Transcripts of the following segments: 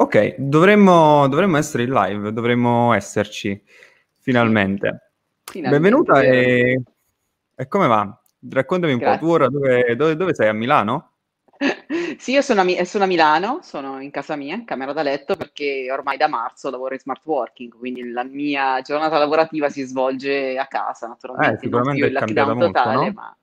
Ok, dovremmo, dovremmo essere in live, dovremmo esserci finalmente. finalmente Benvenuta e... e... come va? Raccontami un Grazie. po', tu ora dove, dove, dove sei? A Milano? sì, io sono a, sono a, Milano, sono in casa mia, in camera da letto, perché ormai da marzo lavoro in smart working, quindi la mia giornata lavorativa si svolge a casa, naturalmente, eh, non più il lockdown totale, molto, no? ma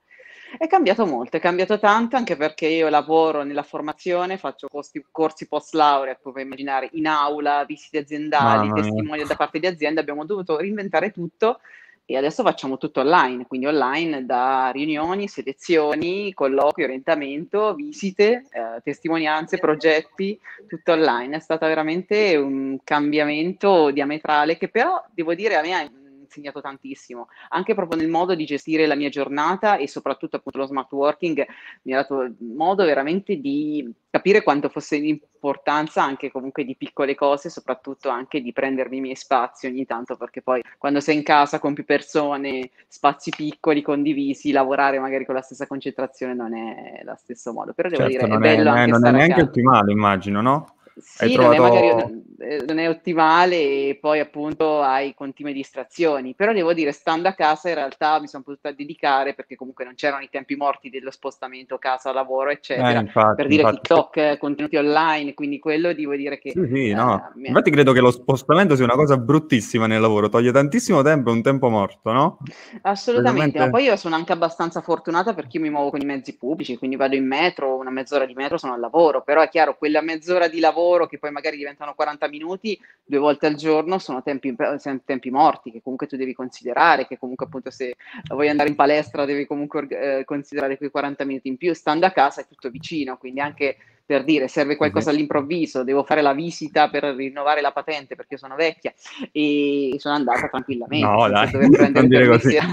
è cambiato molto, è cambiato tanto anche perché io lavoro nella formazione, faccio corsi, corsi post laurea, puoi immaginare, in aula, visite aziendali, testimoni da parte di aziende, abbiamo dovuto reinventare tutto e adesso facciamo tutto online, quindi online da riunioni, selezioni, colloqui, orientamento, visite, eh, testimonianze, progetti, tutto online. È stato veramente un cambiamento diametrale che però devo dire a me insegnato tantissimo, anche proprio nel modo di gestire la mia giornata e soprattutto appunto lo smart working mi ha dato modo veramente di capire quanto fosse l'importanza anche comunque di piccole cose, soprattutto anche di prendermi i miei spazi ogni tanto, perché poi quando sei in casa con più persone, spazi piccoli, condivisi, lavorare magari con la stessa concentrazione non è lo stesso modo. Però devo certo, dire, è bello è, anche Non è neanche ottimale, immagino, no? Sì, trovato... non, è magari, eh, non è ottimale e poi appunto hai continue distrazioni, però devo dire, stando a casa in realtà mi sono potuta dedicare perché comunque non c'erano i tempi morti dello spostamento casa-lavoro, eccetera, eh, infatti, per dire infatti. TikTok, contenuti online, quindi quello devo dire che... Sì, sì, no. Eh, infatti credo che lo spostamento sia una cosa bruttissima nel lavoro, toglie tantissimo tempo e un tempo morto, no? Assolutamente, ma poi io sono anche abbastanza fortunata perché io mi muovo con i mezzi pubblici, quindi vado in metro, una mezz'ora di metro sono al lavoro, però è chiaro, quella mezz'ora di lavoro lavoro che poi magari diventano 40 minuti due volte al giorno sono tempi, tempi morti che comunque tu devi considerare, che comunque appunto se vuoi andare in palestra devi comunque eh, considerare quei 40 minuti in più, stando a casa è tutto vicino, quindi anche per dire serve qualcosa all'improvviso, devo fare la visita per rinnovare la patente perché sono vecchia e sono andata tranquillamente. No, dai, non dire così.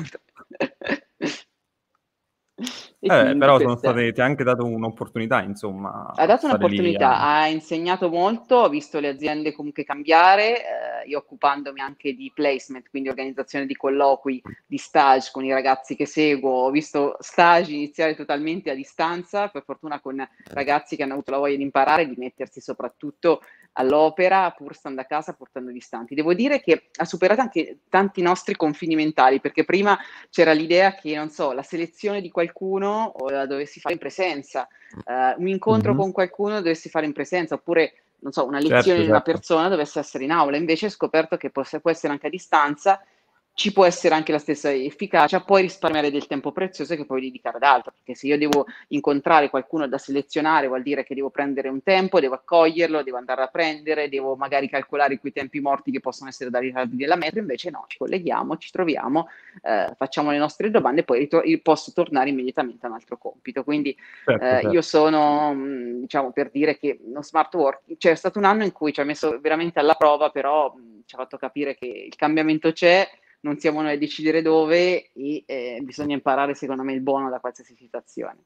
Eh, però sono state, ti ha anche dato un'opportunità, insomma. Ha dato un'opportunità, a... ha insegnato molto, ho visto le aziende comunque cambiare, eh, io occupandomi anche di placement, quindi organizzazione di colloqui, di stage con i ragazzi che seguo, ho visto stage iniziare totalmente a distanza, per fortuna con ragazzi che hanno avuto la voglia di imparare, di mettersi soprattutto all'opera, pur stando a casa, portando distanti. Devo dire che ha superato anche tanti nostri confini mentali, perché prima c'era l'idea che, non so, la selezione di qualcuno o la dovessi fare in presenza, uh, un incontro mm-hmm. con qualcuno dovessi fare in presenza, oppure, non so, una lezione certo, di una certo. persona dovesse essere in aula. Invece ho scoperto che può, può essere anche a distanza ci può essere anche la stessa efficacia, puoi risparmiare del tempo prezioso che puoi dedicare ad altro, perché se io devo incontrare qualcuno da selezionare vuol dire che devo prendere un tempo, devo accoglierlo, devo andare a prendere, devo magari calcolare quei tempi morti che possono essere da ritardi della metro, invece no, ci colleghiamo, ci troviamo, eh, facciamo le nostre domande e poi ritor- posso tornare immediatamente a un altro compito. Quindi certo, eh, certo. io sono, mm, diciamo, per dire che lo smart work, cioè è stato un anno in cui ci ha messo veramente alla prova, però mh, mm, ci ha fatto capire che il cambiamento c'è, non siamo noi a decidere dove e eh, bisogna imparare secondo me il buono da qualsiasi situazione.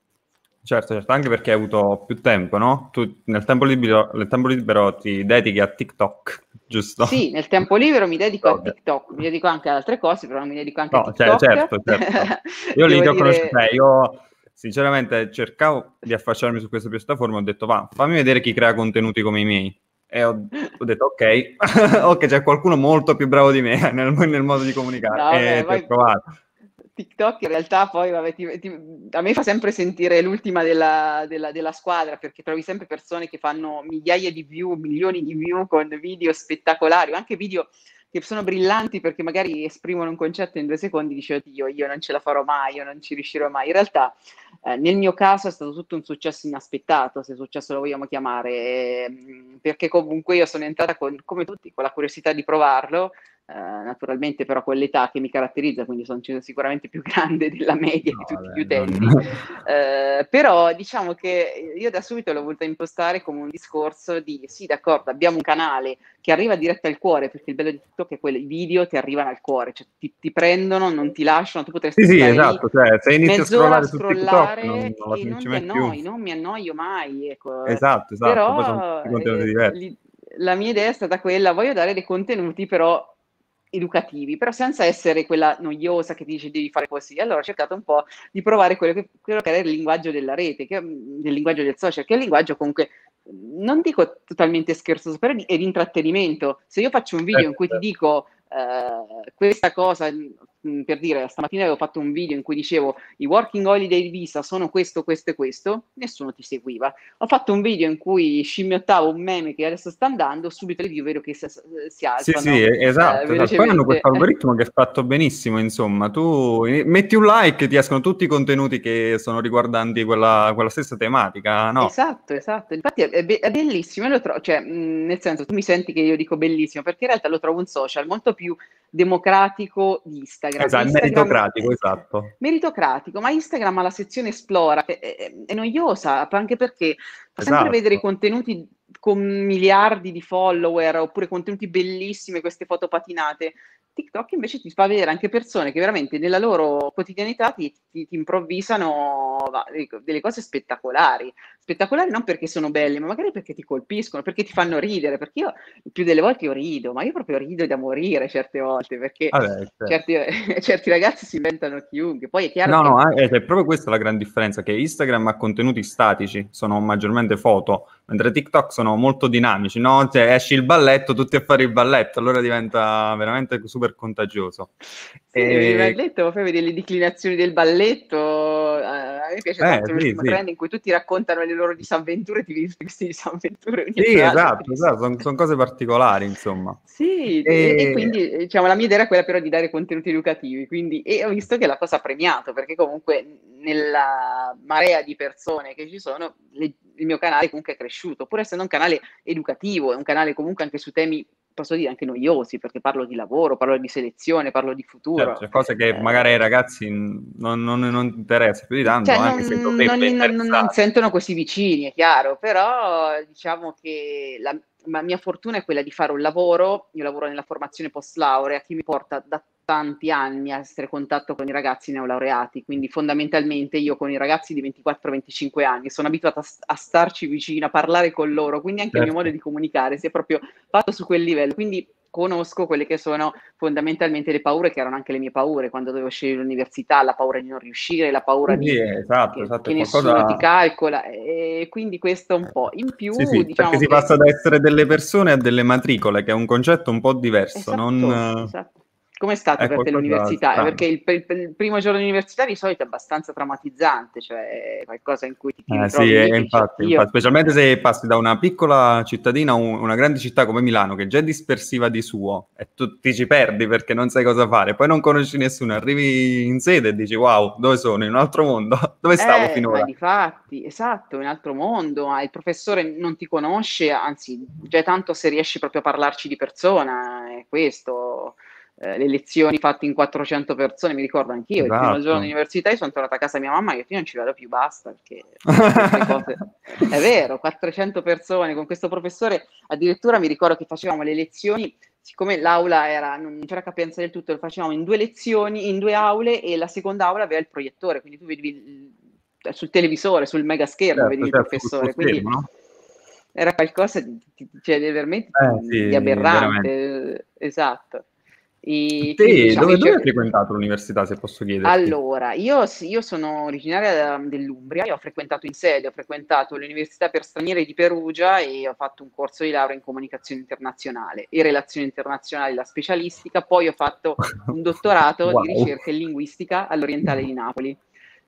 Certo, certo, anche perché hai avuto più tempo, no? Tu nel tempo libero, nel tempo libero ti dedichi a TikTok, giusto? Sì, nel tempo libero mi dedico a TikTok, mi dedico anche ad altre cose, però non mi dedico anche no, a TikTok. Cioè, certo, certo. Io lì ti ho conosciuto, io sinceramente cercavo di affacciarmi su questa piattaforma, ho detto va, fammi vedere chi crea contenuti come i miei e ho, ho detto ok, ok, c'è qualcuno molto più bravo di me nel, nel modo di comunicare no, e ti ho provato. TikTok in realtà poi vabbè, ti, ti, a me fa sempre sentire l'ultima della, della, della, squadra perché trovi sempre persone che fanno migliaia di view, milioni di view con video spettacolari, anche video che sono brillanti perché magari esprimono un concetto in due secondi, dice io, io non ce la farò mai, io non ci riuscirò mai. In realtà eh, nel mio caso è stato tutto un successo inaspettato, se successo lo vogliamo chiamare, eh, perché comunque io sono entrata con, come tutti con la curiosità di provarlo, Uh, naturalmente però quell'età che mi caratterizza, quindi sono sicuramente più grande della media no, di tutti gli utenti, no. uh, però diciamo che io da subito l'ho voluta impostare come un discorso di sì d'accordo abbiamo un canale che arriva diretto al cuore, perché il bello di tutto è che quei video ti arrivano al cuore, cioè ti, ti prendono, non ti lasciano, tu potresti sì, sì, esatto, cioè, se inizi a scrollare, scrollare TikTok, non, non, non ti annoi, non mi annoio mai, ecco. Esatto, esatto, però, eh, la mia idea è stata quella, voglio dare dei contenuti però educativi, però senza essere quella noiosa che ti dice devi fare così. Allora ho cercato un po' di provare quello che, quello che era il linguaggio della rete, che, del linguaggio del social, che è il linguaggio comunque non dico totalmente scherzoso, però è di intrattenimento. Se io faccio un video in cui ti certo. dico uh, questa cosa, Per dire, stamattina avevo fatto un video in cui dicevo i working holiday visa sono questo, questo e questo, nessuno ti seguiva. Ho fatto un video in cui scimmiottavo un meme che adesso sta andando, subito le view vedo che si, si alzano. Sì, sì, esatto, eh, esatto. Poi hanno questo algoritmo che è fatto benissimo, insomma, tu metti un like e ti escono tutti i contenuti che sono riguardanti quella, quella stessa tematica, no? Esatto, esatto. Infatti è, be- è bellissimo, lo trovo, cioè, mh, nel senso, tu mi senti che io dico bellissimo, perché in realtà lo trovo un social molto più democratico di Instagram. Esatto, Instagram meritocratico, esatto. Meritocratico, ma Instagram ha la sezione esplora, è, è, è noiosa, anche perché fa sempre esatto. vedere i contenuti con miliardi di follower oppure contenuti bellissimi, queste foto patinate. TikTok invece ti fa vedere anche persone che veramente nella loro quotidianità ti, ti, ti improvvisano delle cose spettacolari. Spettacolari non perché sono belle, ma magari perché ti colpiscono, perché ti fanno ridere. Perché io più delle volte io rido, ma io proprio rido da morire certe volte, perché Vabbè, certo. certi, certi, ragazzi si inventano chiunque. Poi è chiaro no, che... No, è, è proprio questa la gran differenza, che Instagram ha contenuti statici, sono maggiormente foto, mentre TikTok sono molto dinamici, no? Cioè, esci il balletto, tutti a fare il balletto, allora diventa veramente super contagioso. E... il balletto, poi vedi le declinazioni del balletto, eh, a me piace eh, tanto sì, sì. trend in cui tutti raccontano le loro disavventure, ti vedi queste disavventure. Sì, esatto, esatto. sono son cose particolari, insomma. Sì, e... e, quindi diciamo, la mia idea era quella però di dare contenuti educativi, quindi, e ho visto che la cosa ha premiato, perché comunque nella marea di persone che ci sono, le, il mio canale comunque è cresciuto, pur essendo un canale educativo, è un canale comunque anche su temi, posso dire, anche noiosi, perché parlo di lavoro, parlo di selezione, parlo di futuro. Certo, cioè cose che eh, magari ai ragazzi non, non, non interessa più di tanto, cioè, anche non, se non, non, non sentono così vicini, è chiaro, però diciamo che la, la mia fortuna è quella di fare un lavoro, io lavoro nella formazione post laurea, che mi porta da tanti anni a essere a contatto con i ragazzi neolaureati, quindi fondamentalmente io con i ragazzi di 24-25 anni sono abituata a, a, starci vicino, a parlare con loro, quindi anche certo. il mio modo di comunicare si è proprio fatto su quel livello, quindi conosco quelle che sono fondamentalmente le paure che erano anche le mie paure quando dovevo scegliere l'università, la paura di non riuscire, la paura sì, di esatto, che, esatto, che nessuno ti calcola e quindi questo un po'. In più, sì, sì, diciamo perché si passa da essere delle persone a delle matricole, che è un concetto un po' diverso, esatto, non... Esatto. Com'è stato eh, per te l'università? Strano. Perché il, il, il, primo giorno di università di solito è abbastanza traumatizzante, cioè qualcosa in cui ti, ti eh, sì, eh, infatti, infatti, specialmente se passi da una piccola cittadina a un, una grande città come Milano, che già è dispersiva di suo, e tu ti ci perdi perché non sai cosa fare, poi non conosci nessuno, arrivi in sede e dici wow, dove sono? In un altro mondo? dove stavo eh, finora? Ma difatti, esatto, in un altro mondo, il professore non ti conosce, anzi, già tanto se riesci proprio a parlarci di persona, è questo eh, le lezioni fatte in 400 persone, mi ricordo anch'io, esatto. il primo giorno di università io sono tornata a casa mia mamma e io non ci vado più, basta, perché cose... è vero, 400 persone con questo professore, addirittura mi ricordo che facevamo le lezioni, siccome l'aula era, non c'era capienza del tutto, lo facevamo in due lezioni, in due aule e la seconda aula aveva il proiettore, quindi tu vedevi sul televisore, sul mega schermo, certo, vedi certo, il professore, quindi... Schermo, no? Era qualcosa di, cioè, veramente eh, sì, di aberrante, veramente. esatto. I, Te, diciamo, dove, dove hai frequentato l'università, se posso chiedere? Allora, io, io, sono originaria dell'Umbria, io ho frequentato in sede, ho frequentato l'Università per Stranieri di Perugia e ho fatto un corso di laurea in comunicazione internazionale e relazioni internazionali, la specialistica, poi ho fatto un dottorato wow. di ricerca in linguistica all'Orientale di Napoli.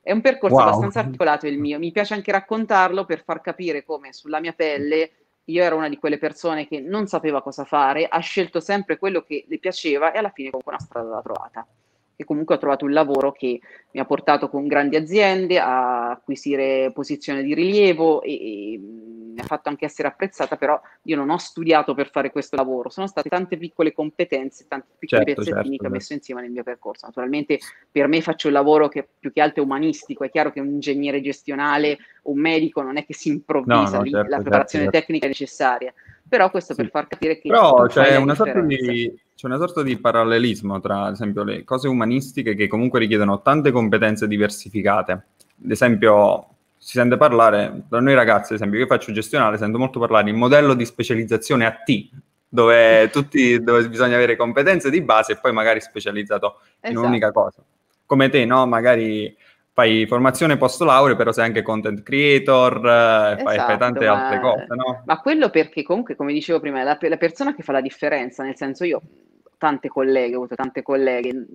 È un percorso wow. abbastanza articolato il mio, mi piace anche raccontarlo per far capire come sulla mia pelle io ero una di quelle persone che non sapeva cosa fare, ha scelto sempre quello che le piaceva e alla fine comunque una strada l'ha trovata. E comunque ho trovato un lavoro che mi ha portato con grandi aziende a acquisire posizione di rilievo e, e mi ha fatto anche essere apprezzata, però io non ho studiato per fare questo lavoro, sono state tante piccole competenze, tanti piccoli certo, pezzettini certo, che ho certo. messo insieme nel mio percorso. Naturalmente per me faccio un lavoro che più che altro è umanistico, è chiaro che un ingegnere gestionale, un medico non è che si improvvisa, no, no, certo, la preparazione certo. tecnica è necessaria, però questo sì. per far capire che... Però c'è una, di, c'è una, sorta di, parallelismo tra, ad esempio, le cose umanistiche che comunque richiedono tante competenze diversificate. Ad esempio, si sente parlare, da noi ragazzi, ad esempio, io faccio gestionale, sento molto parlare di modello di specializzazione a T, dove, tutti, dove bisogna avere competenze di base e poi magari specializzato esatto. in un'unica cosa. Come te, no? Magari fai formazione post laurea, però sei anche content creator, esatto, fai, fai, tante ma, altre cose, no? Ma quello perché comunque, come dicevo prima, la, la persona che fa la differenza, nel senso io tante colleghe, ho avuto tante colleghe,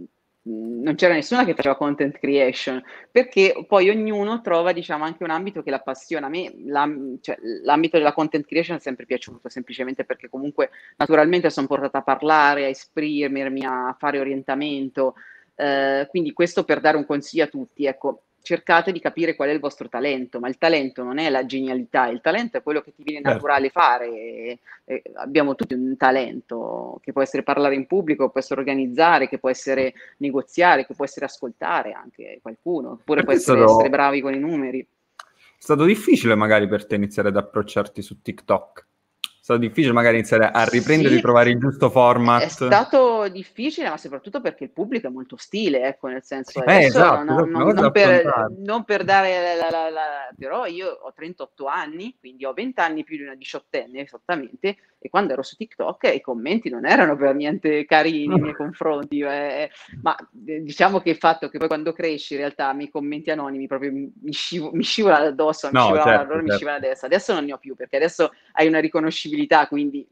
non c'era nessuna che faceva content creation, perché poi ognuno trova, diciamo, anche un ambito che l'appassiona. A me l'am- cioè, l'ambito della content creation è sempre piaciuto, semplicemente perché comunque naturalmente sono portata a parlare, a esprimermi, a fare orientamento. Eh, quindi questo per dare un consiglio a tutti, ecco, cercate di capire qual è il vostro talento, ma il talento non è la genialità, il talento è quello che ti viene certo. naturale fare. E, e abbiamo tutti un talento che può essere parlare in pubblico, può essere organizzare, che può essere negoziare, che può essere ascoltare anche qualcuno, oppure può essere, stato... essere bravi con i numeri. È stato difficile magari per te iniziare ad approcciarti su TikTok? Stato difficile magari iniziare a riprendere sì, di trovare il giusto format. È stato difficile, ma soprattutto perché il pubblico è molto ostile, ecco, nel senso eh, esatto, non, non, non, per, non, per, dare la, la, la, però io ho 38 anni, quindi ho 20 anni più di una diciottenne esattamente, e quando ero su TikTok i commenti non erano per niente carini nei miei confronti, eh, ma eh, diciamo che il fatto che poi quando cresci in realtà i commenti anonimi proprio mi, scivo, mi scivolano addosso, mi no, scivolano certo, loro, certo. mi scivolano adesso, adesso non ne ho più perché adesso hai una riconoscibilità, quindi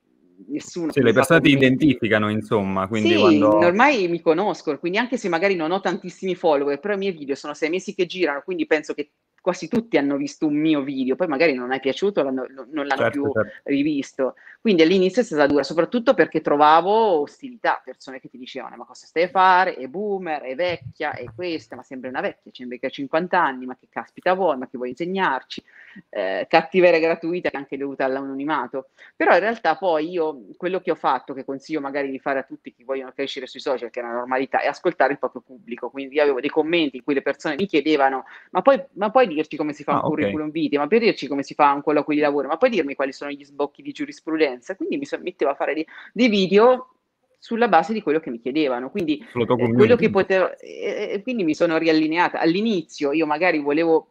nessuno. Sì, le persone ti identificano, insomma. Quindi sì, quando... ormai mi conoscono, quindi anche se magari non ho tantissimi follower, però i miei video sono sei mesi che girano, quindi penso che quasi tutti hanno visto un mio video, poi magari non è piaciuto, l'hanno, non l'hanno certo, più certo. rivisto. Quindi all'inizio è stata dura, soprattutto perché trovavo ostilità, persone che ti dicevano ma cosa stai a fare, è boomer, è vecchia, è questa, ma sembra una vecchia, c'è invece 50 anni, ma che caspita vuoi, ma che vuoi insegnarci, eh, cattiveria gratuita che è anche dovuta all'anonimato. Però in realtà poi io, quello che ho fatto, che consiglio magari di fare a tutti chi vogliono crescere sui social, che è una normalità, è ascoltare il proprio pubblico, quindi io avevo dei commenti in cui le persone mi chiedevano ma poi, ma poi dirci come si fa ah, un curriculum okay. video, ma per dirci come si fa un colloquio di lavoro, ma poi dirmi quali sono gli sbocchi di giurisprudenza. Quindi mi mettevo a fare dei, dei video sulla base di quello che mi chiedevano. Quindi, eh, quello che potevo, eh, quindi mi sono riallineata. All'inizio io magari volevo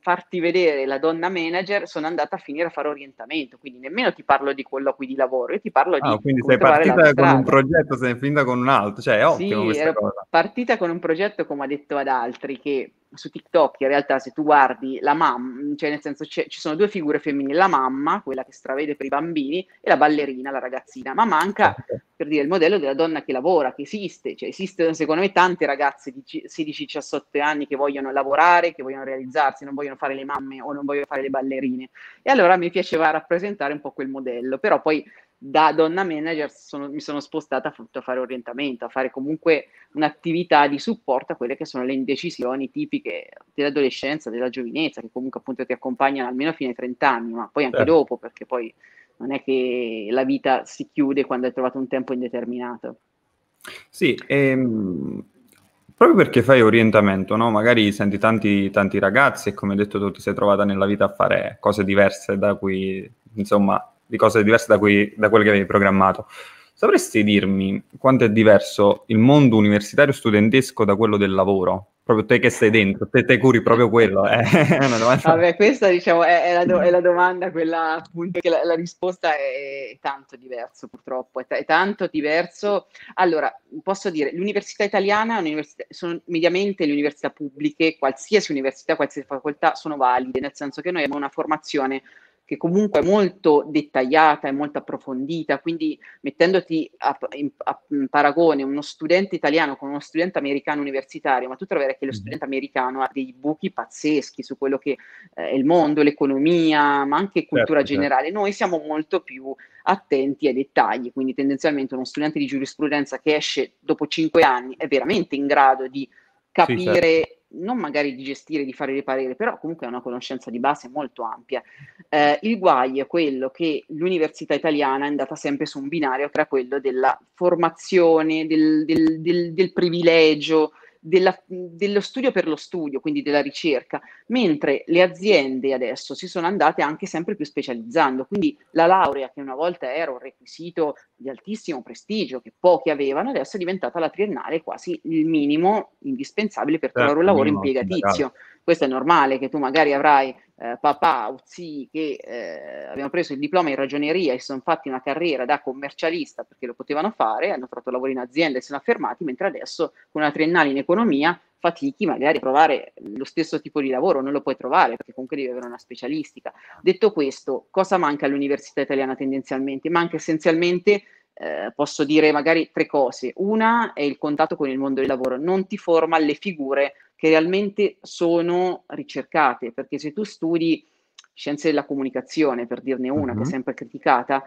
farti vedere la donna manager, sono andata a finire a fare orientamento, quindi nemmeno ti parlo di colloqui di lavoro, io ti parlo ah, di... quindi sei partita con un progetto, sei finita con un altro, cioè è ottimo sì, partita con un progetto, come ha detto ad altri, che su TikTok in realtà se tu guardi la mamma, cioè nel senso ci sono due figure femminili, la mamma, quella che stravede per i bambini, e la ballerina, la ragazzina, ma manca per dire il modello della donna che lavora, che esiste, cioè esistono secondo me tante ragazze di 16-17 anni che vogliono lavorare, che vogliono realizzarsi, non vogliono fare le mamme o non vogliono fare le ballerine. E allora mi piaceva rappresentare un po' quel modello, però poi da donna manager sono, mi sono spostata a fare orientamento, a fare comunque un'attività di supporto a quelle che sono le indecisioni tipiche dell'adolescenza, della giovinezza, che comunque appunto ti accompagnano almeno fino ai 30 anni, ma poi anche certo. dopo, perché poi non è che la vita si chiude quando hai trovato un tempo indeterminato. Sì, ehm, proprio perché fai orientamento, no? magari senti tanti, tanti ragazzi e come hai detto tu ti sei trovata nella vita a fare cose diverse da cui, insomma, di cose diverse da, cui, da quelle che avevi programmato. Sapresti dirmi quanto è diverso il mondo universitario studentesco da quello del lavoro? Proprio te che stai dentro, te, te curi proprio quello. Eh? È una domanda. Vabbè, questa diciamo, è, è, la do, è, la domanda, quella appunto che la, la risposta è, tanto diverso purtroppo, è, t- è, tanto diverso. Allora, posso dire, l'università italiana, l'università, sono mediamente le università pubbliche, qualsiasi università, qualsiasi facoltà, sono valide, nel senso che noi abbiamo una formazione che comunque è molto dettagliata e molto approfondita, quindi mettendoti a, in, a, in, paragone uno studente italiano con uno studente americano universitario, ma tu troverai che lo studente americano ha dei buchi pazzeschi su quello che eh, è il mondo, l'economia, ma anche certo, cultura certo, generale. Certo. Noi siamo molto più attenti ai dettagli, quindi tendenzialmente uno studente di giurisprudenza che esce dopo cinque anni è veramente in grado di capire... Sì, certo non magari di gestire, di fare le pareri, però comunque è una conoscenza di base molto ampia. Eh, il guaio è quello che l'università italiana è andata sempre su un binario tra quello della formazione, del, del, del, del privilegio, della, dello studio per lo studio, quindi della ricerca, mentre le aziende adesso si sono andate anche sempre più specializzando, quindi la laurea che una volta era un requisito di altissimo prestigio che pochi avevano, adesso è diventata la triennale quasi il minimo indispensabile per trovare certo, un lavoro impiegatizio. Questo è normale che tu magari avrai eh, papà o zii che eh, avevano preso il diploma in ragioneria e si sono fatti una carriera da commercialista perché lo potevano fare, hanno trovato lavoro in azienda e si sono affermati, mentre adesso con una triennale in economia fatichi magari a trovare lo stesso tipo di lavoro, non lo puoi trovare perché comunque devi avere una specialistica. Detto questo, cosa manca all'università italiana tendenzialmente? Manca essenzialmente eh, posso dire magari tre cose. Una è il contatto con il mondo del lavoro, non ti forma alle figure che realmente sono ricercate, perché se tu studi scienze della comunicazione, per dirne una, uh-huh. che è sempre criticata,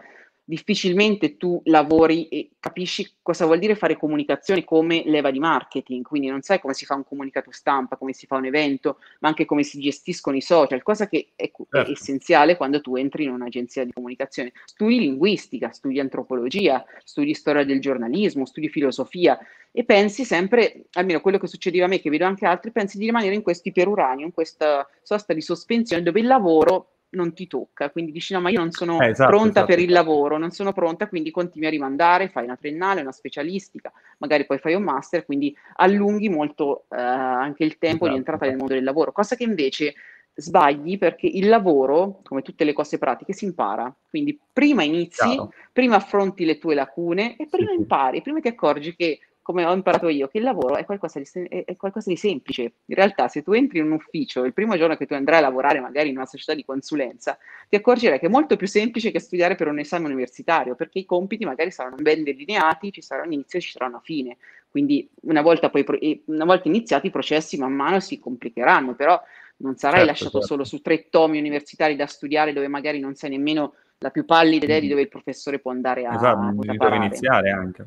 difficilmente tu lavori e capisci cosa vuol dire fare comunicazione come leva di marketing, quindi non sai come si fa un comunicato stampa, come si fa un evento, ma anche come si gestiscono i social, cosa che è, certo. essenziale quando tu entri in un'agenzia di comunicazione. Studi linguistica, studi antropologia, studi storia del giornalismo, studi filosofia e pensi sempre, almeno quello che succedeva a me, che vedo anche altri, pensi di rimanere in questo iperuranio, in questa sosta di sospensione dove il lavoro non ti tocca, quindi dici no ma io non sono eh, esatto, pronta esatto. per il lavoro, non sono pronta, quindi continui a rimandare, fai una triennale, una specialistica, magari poi fai un master, quindi allunghi molto eh, anche il tempo esatto. di entrata nel mondo del lavoro, cosa che invece sbagli perché il lavoro, come tutte le cose pratiche, si impara, quindi prima inizi, Chiaro. prima affronti le tue lacune e prima sì. impari, prima ti accorgi che come ho imparato io, che il lavoro è qualcosa, di, è qualcosa, di, semplice. In realtà, se tu entri in un ufficio, il primo giorno che tu andrai a lavorare magari in una società di consulenza, ti accorgerai che è molto più semplice che studiare per un esame universitario, perché i compiti magari saranno ben delineati, ci sarà un inizio e ci sarà una fine. Quindi una volta, poi, una volta iniziati i processi man mano si complicheranno, però non sarai certo, lasciato certo. solo su tre tomi universitari da studiare dove magari non sai nemmeno la più pallida idea di mm. dove il professore può andare a, esatto, a dove iniziare anche.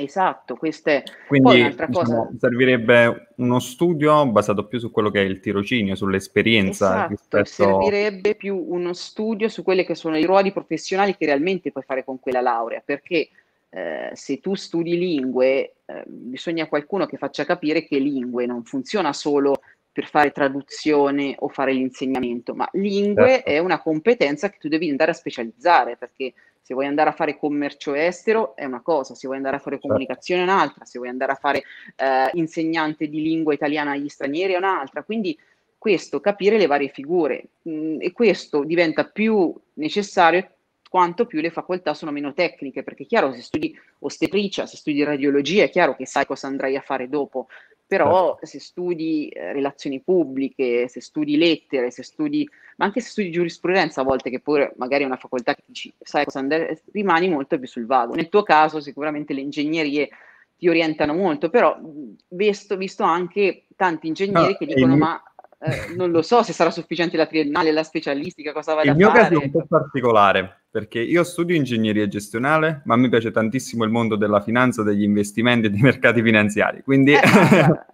Esatto, queste Quindi diciamo, cosa... servirebbe uno studio basato più su quello che è il tirocinio, sull'esperienza. Esatto, rispetto... servirebbe più uno studio su quelli che sono i ruoli professionali che realmente puoi fare con quella laurea, perché eh, se tu studi lingue, eh, bisogna qualcuno che faccia capire che lingue non funziona solo per fare traduzione o fare l'insegnamento, ma lingue certo. è una competenza che tu devi andare a specializzare, perché se vuoi andare a fare commercio estero è una cosa, se vuoi andare a fare certo. comunicazione è un'altra, se vuoi andare a fare eh, insegnante di lingua italiana agli stranieri è un'altra. Quindi questo, capire le varie figure mh, mm, e questo diventa più necessario quanto più le facoltà sono meno tecniche, perché è chiaro se studi ostetricia, se studi radiologia, è chiaro che sai cosa andrai a fare dopo, però certo. se studi eh, relazioni pubbliche, se studi lettere, se studi, ma anche se studi giurisprudenza a volte, che pure magari è una facoltà che dici, sai cosa andare, rimani molto più sul vago. Nel tuo caso sicuramente le ingegnerie ti orientano molto, però visto, visto anche tanti ingegneri no, che dicono il... ma eh, non lo so se sarà sufficiente la triennale, la specialistica, cosa vai a fare. Il mio caso è un po' particolare, perché io studio ingegneria gestionale, ma a me piace tantissimo il mondo della finanza, degli investimenti e dei mercati finanziari, quindi eh,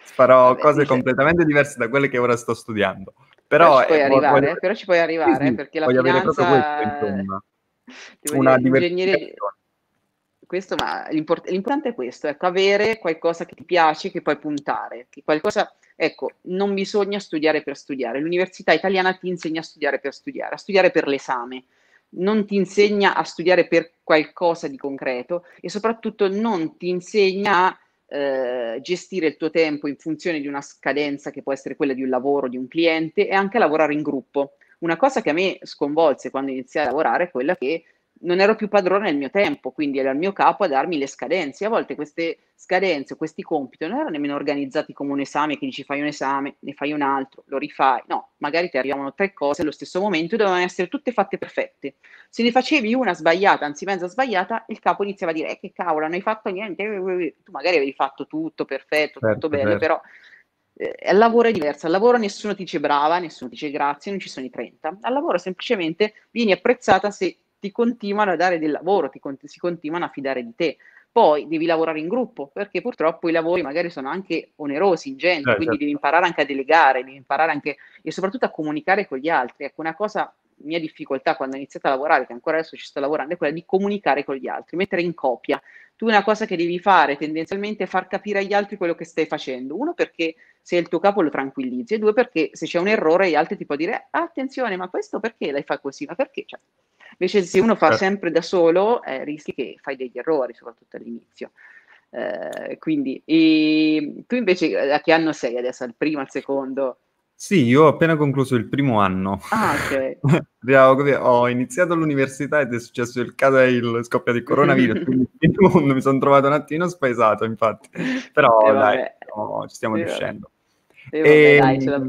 farò Vabbè, cose dice... completamente diverse da quelle che ora sto studiando. Però, però ci puoi arrivare, voglio... però ci puoi arrivare sì, sì, perché la finanza... Questo, insomma. Una diversificazione questo, ma l'import- l'importante è questo, ecco, avere qualcosa che ti piace, che puoi puntare, che qualcosa, ecco, non bisogna studiare per studiare. L'università italiana ti insegna a studiare per studiare, a studiare per l'esame, non ti insegna a studiare per qualcosa di concreto e soprattutto non ti insegna a eh, gestire il tuo tempo in funzione di una scadenza che può essere quella di un lavoro, di un cliente e anche lavorare in gruppo. Una cosa che a me sconvolse quando iniziai a lavorare è quella che non ero più padrone del mio tempo, quindi era il mio capo a darmi le scadenze. A volte queste scadenze, questi compiti non erano nemmeno organizzati come un esame che dici fai un esame, ne fai un altro, lo rifai. No, magari ti arrivavano tre cose allo stesso momento e dovevano essere tutte fatte perfette. Se ne facevi una sbagliata, anzi mezza sbagliata, il capo iniziava a dire eh, che cavolo, non hai fatto niente. Tu magari avevi fatto tutto perfetto, tutto certo, bene, certo. però eh, al lavoro è diverso, al lavoro nessuno ti dice brava, nessuno ti dice grazie, non ci sono i 30. Al lavoro semplicemente vieni apprezzata se ti continuano a dare del lavoro, ti, si continuano a fidare di te. Poi devi lavorare in gruppo, perché purtroppo i lavori magari sono anche onerosi, ingenti, eh, quindi certo. devi imparare anche a delegare, devi imparare anche e soprattutto a comunicare con gli altri. Ecco, una cosa mia difficoltà quando ho iniziato a lavorare, che ancora adesso ci sto lavorando, è quella di comunicare con gli altri, mettere in copia. Tu una cosa che devi fare tendenzialmente è far capire agli altri quello che stai facendo. Uno perché se il tuo capo lo tranquillizzi e due perché se c'è un errore gli altri ti può dire ah, attenzione, ma questo perché lei fa così? Ma perché? Cioè, Invece se uno fa certo. sempre da solo, eh, rischi che fai degli errori, soprattutto all'inizio. Eh, quindi, tu invece a che anno sei adesso? Al primo, al secondo? Sì, io ho appena concluso il primo anno. Ah, ok. ho iniziato l'università ed è successo il caso del scoppio di coronavirus, quindi il mondo mi sono trovato un attimo spaesato, infatti. Però Eh, dai, no, ci stiamo Eh, riuscendo. Eh, vabbè, dai, Ehm, ce la-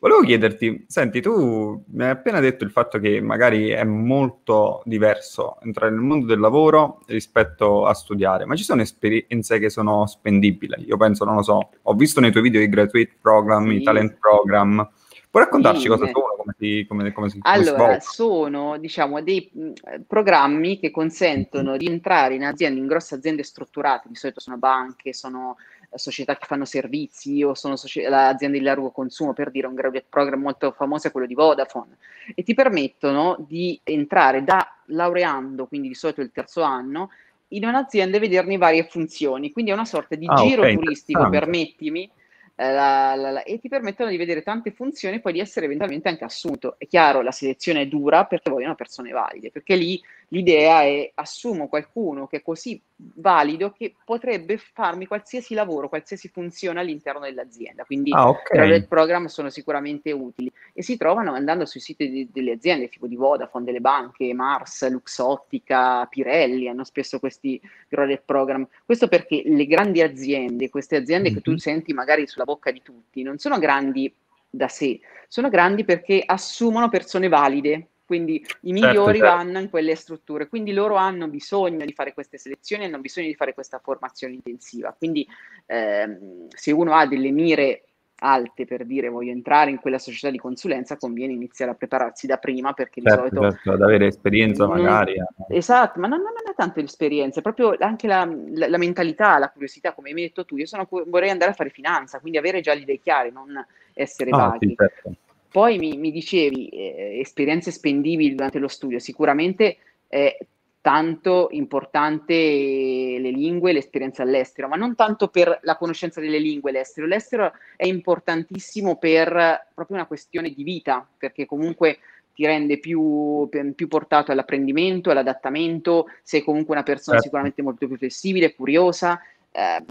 Volevo chiederti, senti, tu mi hai appena detto il fatto che magari è molto diverso entrare nel mondo del lavoro rispetto a studiare, ma ci sono esperienze che sono spendibili? Io penso, non lo so, ho visto nei tuoi video i graduate program, i Sì. talent program. Puoi raccontarci Sì, cosa sono, come si, come, come si, Allora, svolgono? sono diciamo dei mh, programmi che consentono di entrare in aziende, in grosse aziende strutturate, di solito sono banche, sono società che fanno servizi o sono socie- aziende di largo consumo, per dire un graduate program molto famoso è quello di Vodafone, e ti permettono di entrare da laureando, quindi di solito il terzo anno, in un'azienda e vederne varie funzioni. Quindi è una sorta di Ah, giro ok, turistico, permettimi, eh, la- la- la- e ti permettono di vedere tante funzioni e poi di essere eventualmente anche assunto. È chiaro, la selezione è dura perché vogliono persone valide, perché lì l'idea è assumo qualcuno che è così valido che potrebbe farmi qualsiasi lavoro, qualsiasi funzione all'interno dell'azienda. Quindi Ah, ok. graduate program sono sicuramente utili e si trovano andando sui siti di- delle aziende tipo di Vodafone, delle banche, Mars, Luxottica, Pirelli hanno spesso questi graduate program. Questo perché le grandi aziende, queste aziende che tu Mhm. senti magari sulla bocca di tutti, non sono grandi da sé, sono grandi perché assumono persone valide. Quindi i Certo, migliori certo. vanno in quelle strutture, quindi loro hanno bisogno di fare queste selezioni, hanno bisogno di fare questa formazione intensiva. Quindi ehm, se uno ha delle mire alte per dire voglio entrare in quella società di consulenza, conviene iniziare a prepararsi da prima perché di Certo, solito certo, ad avere esperienza non- magari. eh. Esatto, ma non, non è tanto l'esperienza, è proprio anche la, la- la mentalità, la curiosità, come mi hai detto tu. Io sono vorrei andare a fare finanza, quindi avere già le idee chiare, non essere Ah, vaghi. sì, certo. Poi mi, mi dicevi eh, esperienze spendibili durante lo studio, sicuramente è tanto importante le lingue l'esperienza all'estero, ma non tanto per la conoscenza delle lingue l'estero. L'estero è importantissimo per proprio una questione di vita, perché comunque ti rende più, più portato all'apprendimento, all'adattamento, sei comunque una persona Certo. sicuramente molto più flessibile, curiosa, eh,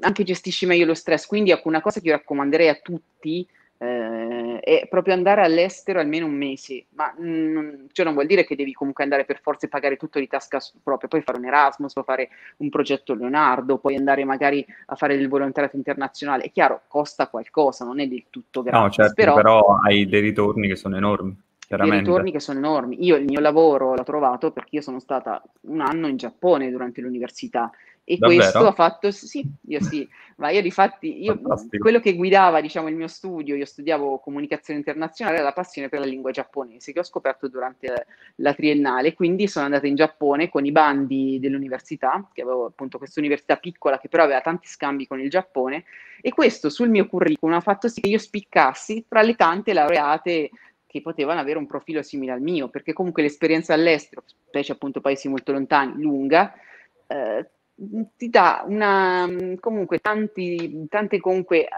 anche gestisci meglio lo stress. Quindi ecco, una cosa che io raccomanderei a tutti eh, è proprio andare all'estero almeno un mese, ma mm, ciò non vuol dire che devi comunque andare per forza e pagare tutto di tasca propria, puoi fare un Erasmus, puoi fare un progetto Leonardo, puoi andare magari a fare del volontariato internazionale, è chiaro, costa qualcosa, non è del tutto No, gratis, certo, però, però hai dei ritorni che sono enormi, dei ritorni che sono enormi. Io il mio lavoro l'ho trovato perché io sono stata un anno in Giappone durante l'università e Davvero? questo ha fatto, sì, io sì, ma io di fatti, io, quello che guidava diciamo il mio studio, io studiavo comunicazione internazionale, era la passione per la lingua giapponese che ho scoperto durante la triennale, quindi sono andata in Giappone con i bandi dell'università, che avevo appunto questa università piccola che però aveva tanti scambi con il Giappone. E questo sul mio curriculum ha fatto sì che io spiccassi tra le tante laureate che potevano avere un profilo simile al mio, perché comunque l'esperienza all'estero, specie appunto paesi molto lontani, lunga, eh, ti dà una, comunque tanti, tante comunque,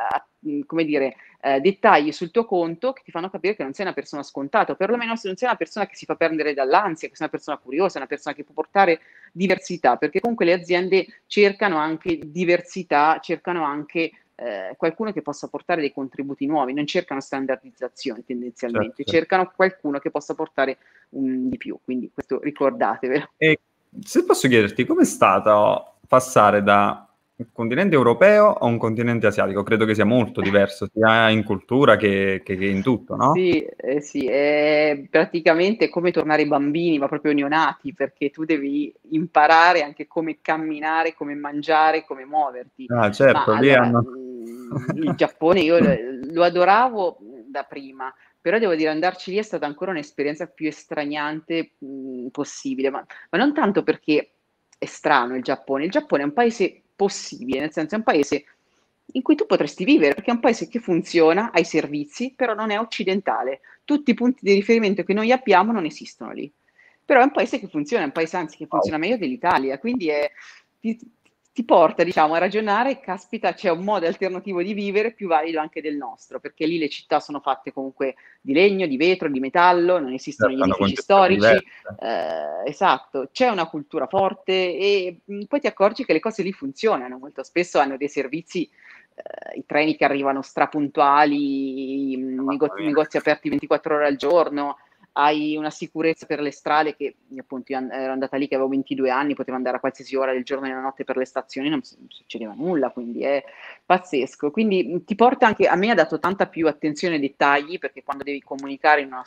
uh, come dire, uh, dettagli sul tuo conto che ti fanno capire che non sei una persona scontata, o perlomeno se non sei una persona che si fa prendere dall'ansia, che sei una persona curiosa, una persona che può portare diversità, perché comunque le aziende cercano anche diversità, cercano anche eh, qualcuno che possa portare dei contributi nuovi, non cercano standardizzazione tendenzialmente, Certo. cercano qualcuno che possa portare un di più, quindi questo ricordatevelo. E se posso chiederti, com'è stato passare da un continente europeo a un continente asiatico? Credo che sia molto diverso, sia in cultura che, che- che in tutto, no? Sì, eh, sì, è praticamente come tornare bambini, ma proprio neonati, perché tu devi imparare anche come camminare, come mangiare, come muoverti. Ah, certo, Ma lì allora, hanno... mh, il Giappone io lo adoravo da prima, però devo dire andarci lì è stata ancora un'esperienza più estraniante mh, possibile, ma, ma non tanto perché è strano il Giappone, il Giappone è un paese possibile, nel senso è un paese in cui tu potresti vivere, perché è un paese che funziona, ha i servizi, però non è occidentale. Tutti i punti di riferimento che noi abbiamo non esistono lì. Però è un paese che funziona, è un paese anzi che funziona meglio dell'Italia, quindi è, ti, ti porta diciamo, a ragionare, caspita, c'è un modo alternativo di vivere più valido anche del nostro, perché lì le città sono fatte comunque di legno, di vetro, di metallo, non esistono Certo, gli edifici storici, eh, esatto, c'è una cultura forte e mh, poi ti accorgi che le cose lì funzionano, molto spesso hanno dei servizi i treni che arrivano strapuntuali, i negozi, negozi aperti 24 ore al giorno, hai una sicurezza per le strade che appunto io ero andata lì che avevo 22 anni, potevo andare a qualsiasi ora del giorno e della notte per le stazioni, non, succedeva nulla, quindi è pazzesco. Quindi ti porta anche, a me ha dato tanta più attenzione ai dettagli, perché quando devi comunicare in una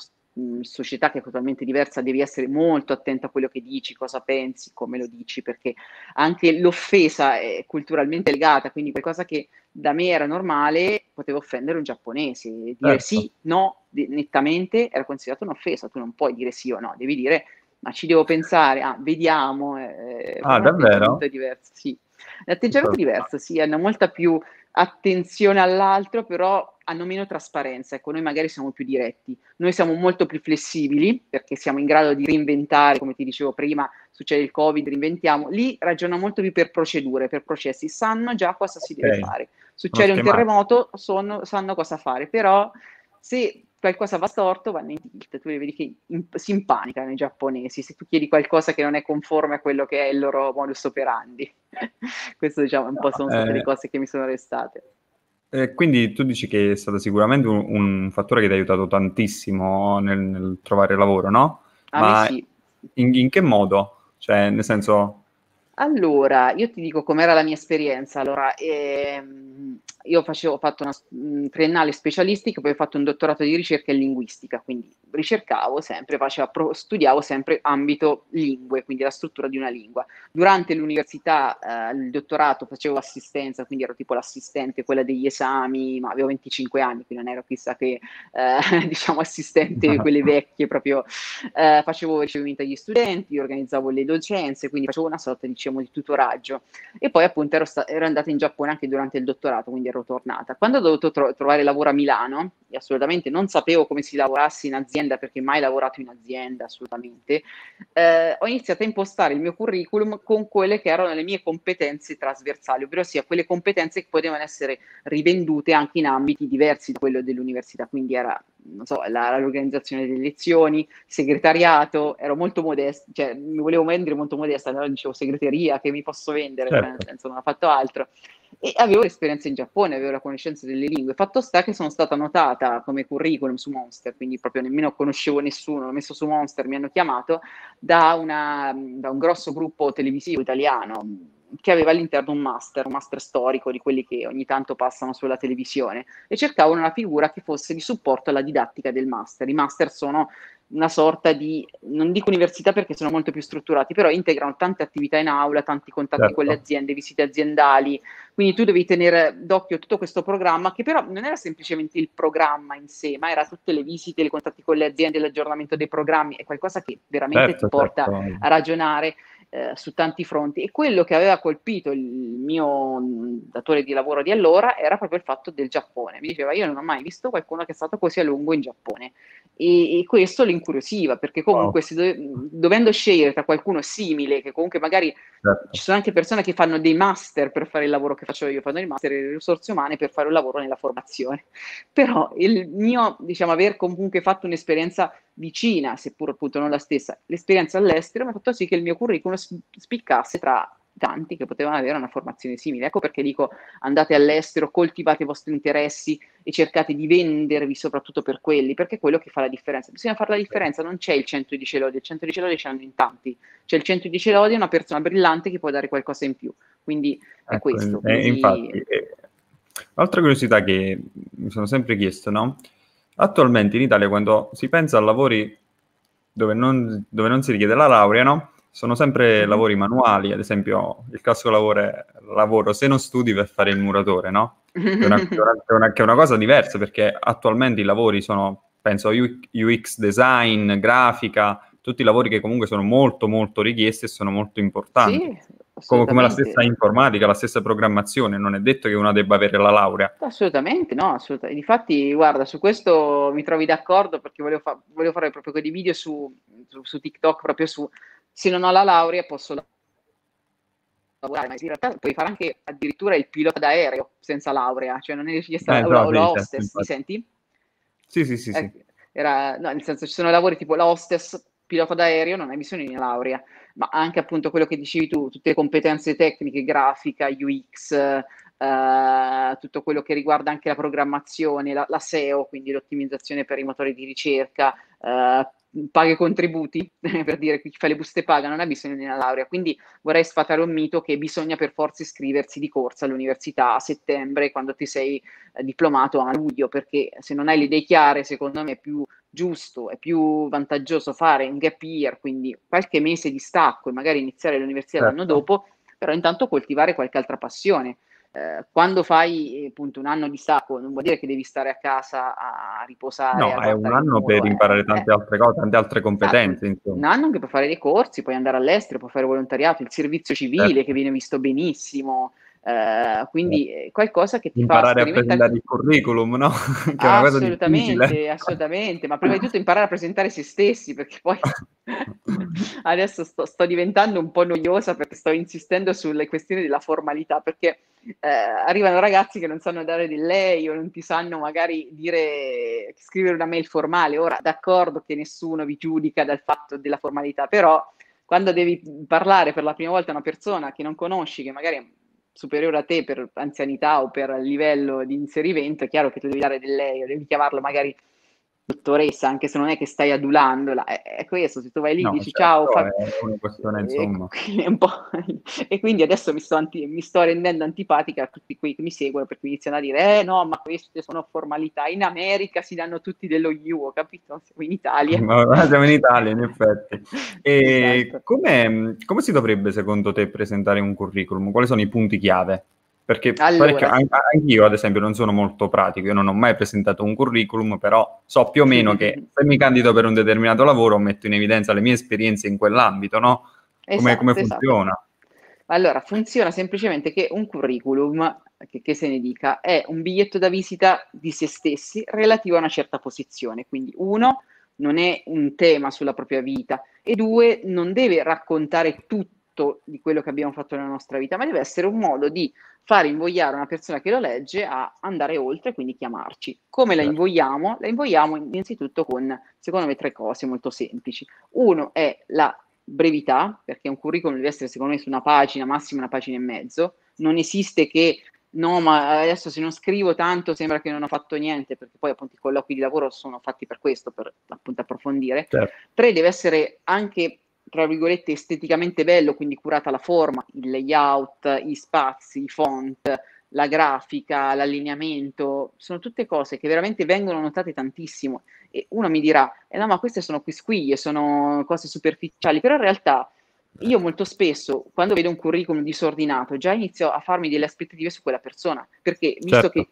società che è totalmente diversa, devi essere molto attento a quello che dici, cosa pensi, come lo dici, perché anche l'offesa è culturalmente legata, quindi qualcosa che da me era normale poteva offendere un giapponese. Dire certo. sì, no, nettamente era considerato un'offesa, tu non puoi dire sì o no, devi dire ma ci devo pensare, ah, vediamo. Eh, ah, davvero? Diverso, sì. L'atteggiamento è diverso, sì, hanno molta più attenzione all'altro, però hanno meno trasparenza. Ecco, noi magari siamo più diretti, noi siamo molto più flessibili perché siamo in grado di reinventare, come ti dicevo prima, succede il Covid, reinventiamo. Lì ragiona molto più per procedure, per processi, sanno già cosa si okay. deve fare. Succede un terremoto, sono, sanno cosa fare, però se qualcosa va storto, vanno in tilt. Tu vedi che in, si impanicano i giapponesi se tu chiedi qualcosa che non è conforme a quello che è il loro modus operandi. Questo, diciamo, un po' sono state eh, le cose che mi sono restate. Eh, quindi tu dici che è stato sicuramente un, un fattore che ti ha aiutato tantissimo nel, nel trovare lavoro, no? A Ma sì. in, in che modo? Cioè, nel senso... Allora, io ti dico com'era la mia esperienza. Allora, ehm, io facevo, ho fatto una triennale specialistica, poi ho fatto un dottorato di ricerca in linguistica, quindi ricercavo sempre, facevo, studiavo sempre ambito lingue, quindi la struttura di una lingua. Durante l'università, eh, il dottorato facevo assistenza, quindi ero tipo l'assistente, quella degli esami, ma avevo 25 anni, quindi non ero chissà che, eh, diciamo, assistente, quelle vecchie proprio. Eh, facevo ricevimento agli studenti, organizzavo le docenze, quindi facevo una sorta, diciamo, di tutoraggio. E poi appunto ero, sta- ero andata in Giappone anche durante il dottorato, quindi ero tornata. Quando ho dovuto tro- trovare lavoro a Milano, e assolutamente non sapevo come si lavorasse in azienda perché mai lavorato in azienda assolutamente, eh, ho iniziato a impostare il mio curriculum con quelle che erano le mie competenze trasversali, ovvero sia quelle competenze che potevano essere rivendute anche in ambiti diversi da quello dell'università, quindi era so, la, l'organizzazione delle lezioni, segretariato, ero molto modesta, cioè mi volevo vendere molto modesta, allora dicevo segreteria, che mi posso vendere, certo. cioè, nel senso non ho fatto altro. E avevo l'esperienza in Giappone, avevo la conoscenza delle lingue. Fatto sta che sono stata notata come curriculum su Monster, quindi proprio nemmeno conoscevo nessuno, l'ho messo su Monster, mi hanno chiamato da, una, da un grosso gruppo televisivo italiano che aveva all'interno un master, un master storico di quelli che ogni tanto passano sulla televisione e cercavano una figura che fosse di supporto alla didattica del master. I master sono una sorta di, non dico università perché sono molto più strutturati, però integrano tante attività in aula, tanti contatti certo. con le aziende, visite aziendali, quindi tu devi tenere d'occhio tutto questo programma che però non era semplicemente il programma in sé, ma era tutte le visite, i contatti con le aziende, l'aggiornamento dei programmi, è qualcosa che veramente certo, ti porta certo. a ragionare eh, su tanti fronti e quello che aveva colpito il mio datore di lavoro di allora era proprio il fatto del Giappone. Mi diceva io non ho mai visto qualcuno che è stato così a lungo in Giappone e, e questo lo incuriosiva perché comunque wow. do, dovendo scegliere tra qualcuno simile che comunque magari certo. ci sono anche persone che fanno dei master per fare il lavoro che faccio io, fanno il master in risorse umane per fare un lavoro nella formazione. Però il mio, diciamo, aver comunque fatto un'esperienza vicina, seppur appunto non la stessa, l'esperienza all'estero mi ha fatto sì che il mio curriculum spiccasse tra tanti che potevano avere una formazione simile. Ecco perché dico andate all'estero, coltivate i vostri interessi e cercate di vendervi soprattutto per quelli, perché è quello che fa la differenza. Bisogna fare la differenza, non c'è il 110 lodi, il 110 lodi ce l'hanno in tanti, c'è il 110 lodi è una persona brillante che può dare qualcosa in più. Quindi è ecco, questo. Eh, quindi... Infatti, eh, altra curiosità che mi sono sempre chiesto, no? Attualmente in Italia quando si pensa a lavori dove non, dove non si richiede la laurea, no? Sono sempre mhm. lavori manuali, ad esempio il classico lavoro è lavoro se non studi per fare il muratore, no? Che è una, che è una, che è una cosa diversa perché attualmente i lavori sono, penso, UX design, grafica, tutti i lavori che comunque sono molto molto richiesti e sono molto importanti. Sì, come, come, la stessa informatica, la stessa programmazione, non è detto che una debba avere la laurea. Assolutamente no, assolutamente. Difatti, guarda, su questo mi trovi d'accordo perché volevo, fa- volevo fare proprio dei video su, su, su, TikTok, proprio su se non ho la laurea posso lavorare, ma in realtà puoi fare anche addirittura il pilota d'aereo senza laurea, cioè non è richiesta eh, la, la hostess, mi senti? Sì, sì, sì. Eh, era, no, nel senso ci sono lavori tipo la hostess, pilota d'aereo, non hai bisogno di laurea ma anche appunto quello che dicevi tu, tutte le competenze tecniche, grafica, UX, eh, tutto quello che riguarda anche la programmazione, la, la SEO, quindi l'ottimizzazione per i motori di ricerca, uh, paga i contributi, per dire chi fa le buste paga, non ha bisogno di una laurea. Quindi vorrei sfatare un mito che bisogna per forza iscriversi di corsa all'università a settembre quando ti sei eh, diplomato a luglio, perché se non hai le idee chiare, secondo me è più giusto, è più vantaggioso fare un gap year, quindi qualche mese di stacco e magari iniziare l'università certo. l'anno dopo, però intanto coltivare qualche altra passione eh, quando fai appunto un anno di stacco non vuol dire che devi stare a casa a riposare. No, è un anno per imparare eh. tante eh. altre cose, tante altre competenze. Esatto. Un anno anche per fare dei corsi, puoi andare all'estero, puoi fare volontariato, il servizio civile certo. che viene visto benissimo. Uh, quindi eh. qualcosa che ti imparare fa a presentare il curriculum, no? che assolutamente, assolutamente, ma prima di tutto imparare a presentare se stessi, perché poi adesso sto, sto, diventando un po' noiosa perché sto insistendo sulle questioni della formalità, perché eh, arrivano ragazzi che non sanno dare del lei o non ti sanno magari dire, scrivere una mail formale. Ora, d'accordo che nessuno vi giudica dal fatto della formalità, però quando devi parlare per la prima volta a una persona che non conosci, che magari è superiore a te per anzianità o per livello di inserimento, è chiaro che tu devi dare del lei o devi chiamarlo magari dottoressa, anche se non è che stai adulandola, è, è questo, se tu vai lì no, dici certo, ciao, fa... questione. E, e, quindi adesso mi sto, anti... mi sto, rendendo antipatica a tutti quelli che mi seguono perché iniziano a dire, eh no, ma queste sono formalità, in America si danno tutti dello you, ho capito? Siamo in Italia. Ma siamo in Italia, in effetti. E esatto. come si dovrebbe secondo te presentare un curriculum? Quali sono i punti chiave? Perché allora. anch'io, ad esempio, non sono molto pratico, io non ho mai presentato un curriculum, però so più o meno che se mi candido per un determinato lavoro metto in evidenza le mie esperienze in quell'ambito, no? Come, esatto, come esatto. funziona? Esatto. Allora, funziona semplicemente che un curriculum, che, che, se ne dica, è un biglietto da visita di se stessi relativo a una certa posizione. Quindi, uno, non è un tema sulla propria vita, e due, non deve raccontare tutto di quello che abbiamo fatto nella nostra vita, ma deve essere un modo di fare invogliare una persona che lo legge a andare oltre, quindi chiamarci. Come la certo. invogliamo? La invogliamo innanzitutto con, secondo me, tre cose molto semplici. Uno è la brevità, perché un curriculum deve essere, secondo me, su una pagina, massimo una pagina e mezzo. Non esiste che no, ma adesso se non scrivo tanto sembra che non ho fatto niente, perché poi appunto i colloqui di lavoro sono fatti per questo, per appunto approfondire. Certo. Tre, deve essere anche tra virgolette, esteticamente bello, quindi curata la forma, il layout, i spazi, i font, la grafica, l'allineamento, sono tutte cose che veramente vengono notate tantissimo. E uno mi dirà, eh no, ma queste sono quisquiglie, sono cose superficiali, però in realtà io molto spesso, quando vedo un curriculum disordinato, già inizio a farmi delle aspettative su quella persona, perché visto certo. che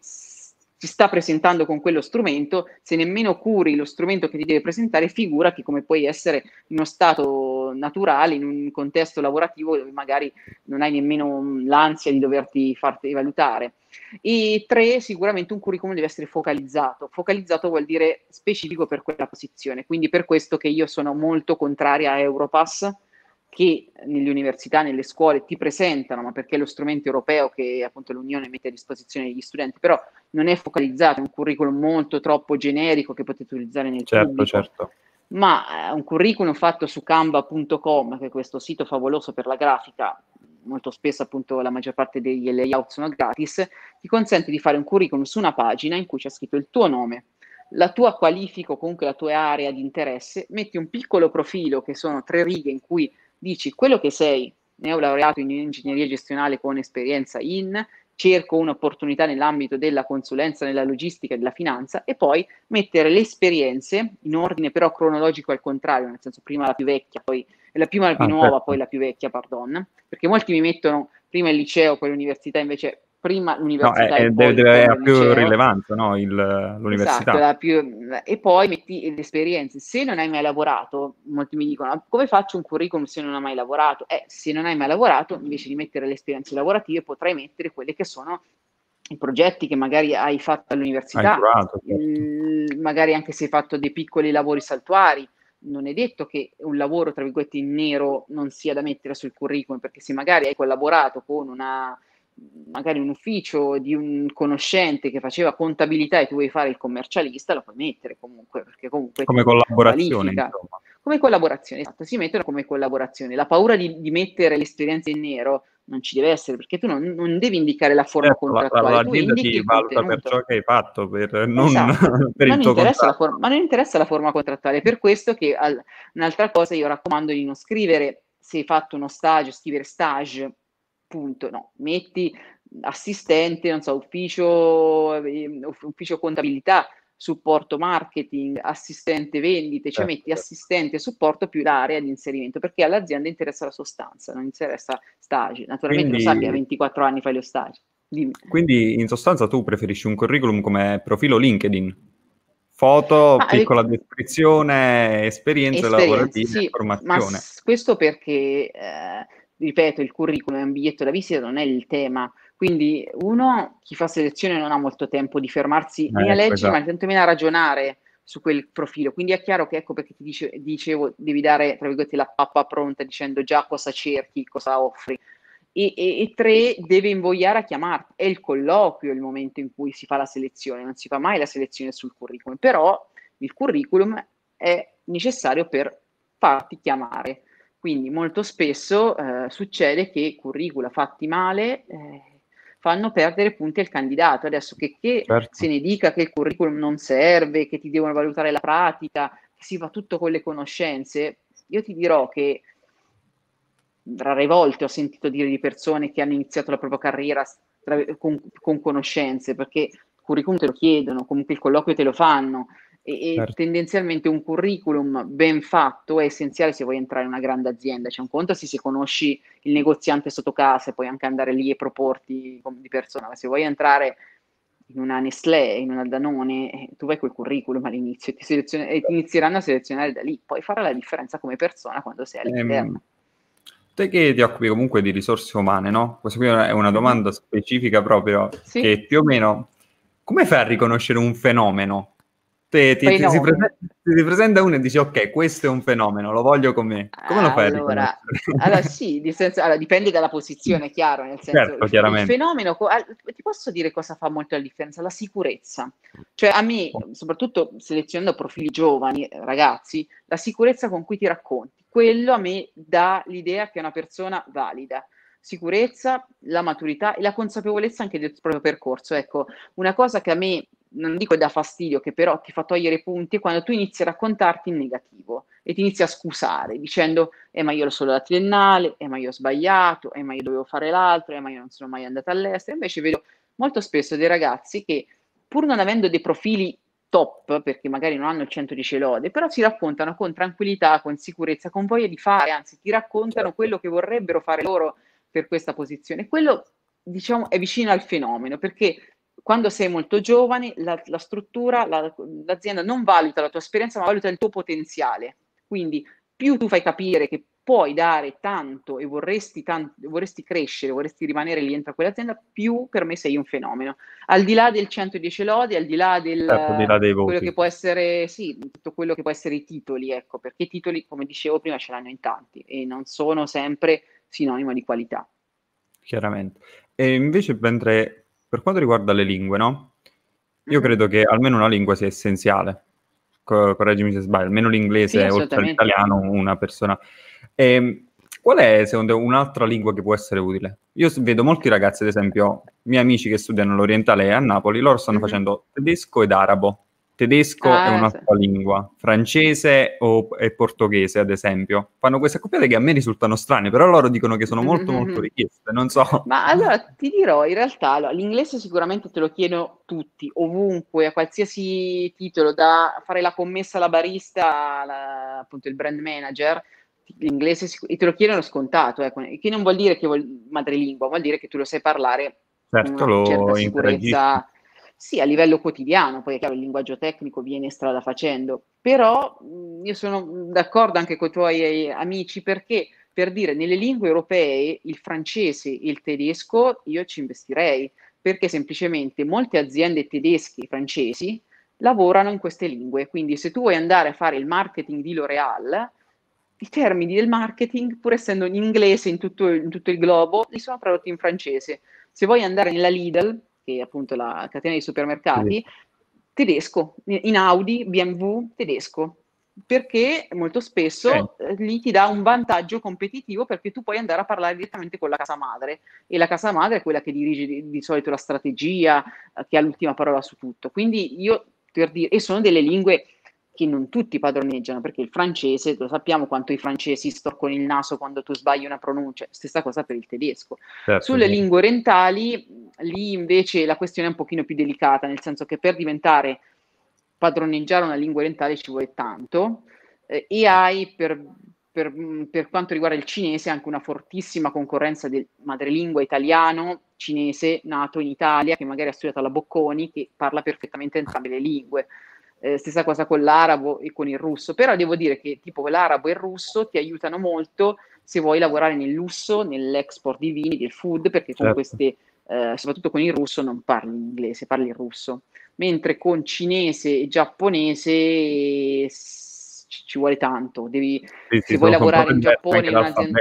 si sta presentando con quello strumento, se nemmeno curi lo strumento che ti deve presentare, figurati come puoi essere in uno stato naturale, in un contesto lavorativo dove magari non hai nemmeno l'ansia di doverti farti valutare. E tre, sicuramente un curriculum deve essere focalizzato. Focalizzato vuol dire specifico per quella posizione, quindi per questo che io sono molto contraria a Europass, che nelle università, nelle scuole ti presentano, ma perché è lo strumento europeo che appunto l'Unione mette a disposizione degli studenti, però non è focalizzato, è un curriculum molto troppo generico che potete utilizzare nel certo, pubblico. Certo. Ma eh, un curriculum fatto su canva.com, che è questo sito favoloso per la grafica, molto spesso appunto la maggior parte degli layout sono gratis, ti consente di fare un curriculum su una pagina in cui c'è scritto il tuo nome, la tua qualifica o comunque la tua area di interesse, metti un piccolo profilo che sono tre righe in cui dici quello che sei, neolaureato in ingegneria gestionale con esperienza in, cerco un'opportunità nell'ambito della consulenza, nella logistica e della finanza e poi mettere le esperienze in ordine però cronologico al contrario, nel senso prima la più vecchia, poi la prima la più ah, nuova, certo. poi la più vecchia, pardon, perché molti mi mettono prima il liceo, poi l'università, invece prima l'università no, è, deve, deve avere più rilevanza no? Il, l'università esatto, più, e poi metti le esperienze se non hai mai lavorato molti mi dicono come faccio un curriculum se non hai mai lavorato eh, se non hai mai lavorato invece di mettere le esperienze lavorative potrai mettere quelle che sono i progetti che magari hai fatto all'università curato, certo. il, magari anche se hai fatto dei piccoli lavori saltuari non è detto che un lavoro tra virgolette in nero non sia da mettere sul curriculum perché se magari hai collaborato con una magari un ufficio di un conoscente che faceva contabilità e tu vuoi fare il commercialista, lo puoi mettere comunque, perché comunque... Come collaborazione, Come collaborazione, esatto, si mettono come collaborazione. La paura di, di mettere l'esperienza in nero non ci deve essere, perché tu non, non devi indicare la forma certo, contrattuale. La, l'azienda ti valuta per ciò che hai fatto, per, non esatto. per non forma, Ma non interessa la forma contrattuale, per questo che al, un'altra cosa io raccomando di non scrivere se hai fatto uno stage, scrivere stage, punto, no, metti assistente, non so, ufficio, eh, ufficio contabilità, supporto marketing, assistente vendite, cioè certo. metti assistente e supporto più l'area di inserimento, perché all'azienda interessa la sostanza, non interessa stage. Naturalmente quindi, lo sa che a 24 anni fai lo stage. Dimmi. Quindi in sostanza tu preferisci un curriculum come profilo LinkedIn? Foto, ah, piccola le... descrizione, esperienze, lavorative, sì, formazione. questo perché, eh, ripeto, il curriculum è un biglietto da visita, non è il tema quindi uno, chi fa selezione non ha molto tempo di fermarsi eh, né a leggere, esatto. ma tantomeno a ragionare su quel profilo. Quindi è chiaro che ecco perché ti dice, dicevo, devi dare, tra virgolette, la pappa pronta dicendo già cosa cerchi, cosa offri. E, e, e, tre, deve invogliare a chiamarti. È il colloquio il momento in cui si fa la selezione, non si fa mai la selezione sul curriculum, però il curriculum è necessario per farti chiamare. Quindi molto spesso eh, succede che curricula fatti male eh, fanno perdere punti al candidato. Adesso che, che certo. se ne dica che il curriculum non serve, che ti devono valutare la pratica, che si fa tutto con le conoscenze, io ti dirò che rare volte ho sentito dire di persone che hanno iniziato la propria carriera con, con conoscenze, perché il curriculum te lo chiedono, comunque il colloquio te lo fanno, e, certo. tendenzialmente un curriculum ben fatto è essenziale se vuoi entrare in una grande azienda. C'è un conto se, se conosci il negoziante sotto casa e puoi anche andare lì e proporti di persona, ma se vuoi entrare in una Nestlé, in una Danone, eh, tu vai col curriculum all'inizio ti selezion- e ti inizieranno a selezionare da lì, poi farà la differenza come persona quando sei all'interno. Ehm, te che ti occupi comunque di risorse umane, no? Questa qui è una domanda specifica proprio, sì. che più o meno, come fai a riconoscere un fenomeno? Te, ti, ti, si presenta, ti, presenta, uno e dici ok, questo è un fenomeno, lo voglio con me. Come lo fai? Allora, allora sì, senso, allora, dipende dalla posizione, chiaro, nel senso certo, il, il fenomeno, ti posso dire cosa fa molto la differenza? La sicurezza. Cioè a me, soprattutto selezionando profili giovani, ragazzi, la sicurezza con cui ti racconti, quello a me dà l'idea che è una persona valida sicurezza, la maturità e la consapevolezza anche del proprio percorso. Ecco, una cosa che a me non dico da fastidio, che però ti fa togliere punti, è quando tu inizi a raccontarti in negativo e ti inizi a scusare dicendo eh ma io ero solo la triennale, eh ma io ho sbagliato, eh ma io dovevo fare l'altro, eh ma io non sono mai andata all'estero. Invece vedo molto spesso dei ragazzi che pur non avendo dei profili top, perché magari non hanno il 110 lode, però si raccontano con tranquillità, con sicurezza, con voglia di fare, anzi ti raccontano certo. quello che vorrebbero fare loro per questa posizione. Quello diciamo è vicino al fenomeno, perché quando sei molto giovane, la, la struttura, la, l'azienda non valuta la tua esperienza, ma valuta il tuo potenziale. Quindi più tu fai capire che puoi dare tanto e vorresti, tanto, vorresti crescere, vorresti rimanere lì dentro quell'azienda, più per me sei un fenomeno. Al di là del 110 lodi, al di là del certo, di là dei voti. quello che può essere, sì, tutto quello che può essere i titoli, ecco, perché i titoli, come dicevo prima, ce l'hanno in tanti e non sono sempre sinonimo di qualità. Chiaramente. E invece, mentre per quanto riguarda le lingue, no? Io credo che almeno una lingua sia essenziale. Co- correggimi se sbaglio, almeno l'inglese, sì, oltre all'italiano, una persona. E, ehm, qual è, secondo te, un'altra lingua che può essere utile? Io vedo molti ragazzi, ad esempio, miei amici che studiano l'orientale a Napoli, loro stanno mm-hmm. facendo tedesco ed arabo tedesco ah, è un'altra sì. lingua, francese o e portoghese, ad esempio. Fanno queste accoppiate che a me risultano strane, però loro dicono che sono molto, mm-hmm. molto richieste, non so. Ma allora ti dirò, in realtà allora, l'inglese sicuramente te lo chiedono tutti, ovunque, a qualsiasi titolo, da fare la commessa alla barista, alla, appunto il brand manager, l'inglese te lo chiedono scontato, ecco, che non vuol dire che vuol madrelingua, vuol dire che tu lo sai parlare certo, con una certa sicurezza sì, a livello quotidiano, poi è chiaro il linguaggio tecnico viene strada facendo, però io sono d'accordo anche con i tuoi eh, amici perché per dire nelle lingue europee il francese e il tedesco io ci investirei perché semplicemente molte aziende tedesche e francesi lavorano in queste lingue, quindi se tu vuoi andare a fare il marketing di L'Oreal, i termini del marketing, pur essendo in inglese in tutto, in tutto il globo, li sono tradotti in francese. Se vuoi andare nella Lidl, che è appunto la catena di supermercati, tedesco, in Audi, BMW, tedesco. perché molto spesso eh, lì ti dà un vantaggio competitivo perché tu puoi andare a parlare direttamente con la casa madre e la casa madre è quella che dirige di, di solito la strategia, eh, che ha l'ultima parola su tutto. Quindi io per dire, e sono delle lingue che non tutti padroneggiano, perché il francese, lo sappiamo quanto i francesi storcono il naso quando tu sbagli una pronuncia, stessa cosa per il tedesco. Certo, Sulle lingue orientali, lì invece la questione è un pochino più delicata, nel senso che per diventare padroneggiare una lingua orientale ci vuole tanto eh, e hai per, per, per, quanto riguarda il cinese anche una fortissima concorrenza del madrelingua italiano, cinese, nato in Italia, che magari ha studiato alla Bocconi, che parla perfettamente entrambe le lingue. Eh, stessa cosa con l'arabo e con il russo, però devo dire che tipo l'arabo e il russo ti aiutano molto se vuoi lavorare nel lusso, nell'export di vini, del food, perché con certo. queste, eh, soprattutto con il russo, non parli in inglese, parli il russo mentre con cinese e giapponese ci, ci vuole tanto. Devi, sì, se vuoi lavorare in Giappone in un'azienda...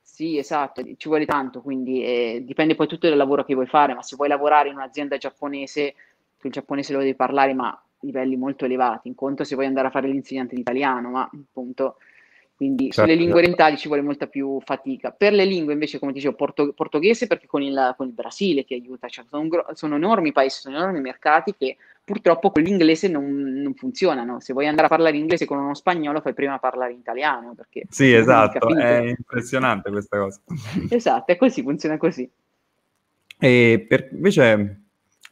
Sì, esatto, ci vuole tanto, quindi eh, dipende poi tutto dal lavoro che vuoi fare, ma se vuoi lavorare in un'azienda giapponese, il giapponese lo devi parlare, ma livelli molto elevati, in conto se vuoi andare a fare l'insegnante di italiano, ma appunto quindi certo. sulle lingue orientali ci vuole molta più fatica. Per le lingue invece, come dicevo, porto- portoghese perché con il, con il, Brasile ti aiuta, cioè, sono, sono, enormi paesi, sono enormi mercati che purtroppo con l'inglese non, non, funzionano. Se vuoi andare a parlare inglese con uno spagnolo, fai prima parlare in italiano. Perché sì, esatto, è impressionante questa cosa. esatto, è così, funziona così. E per, invece,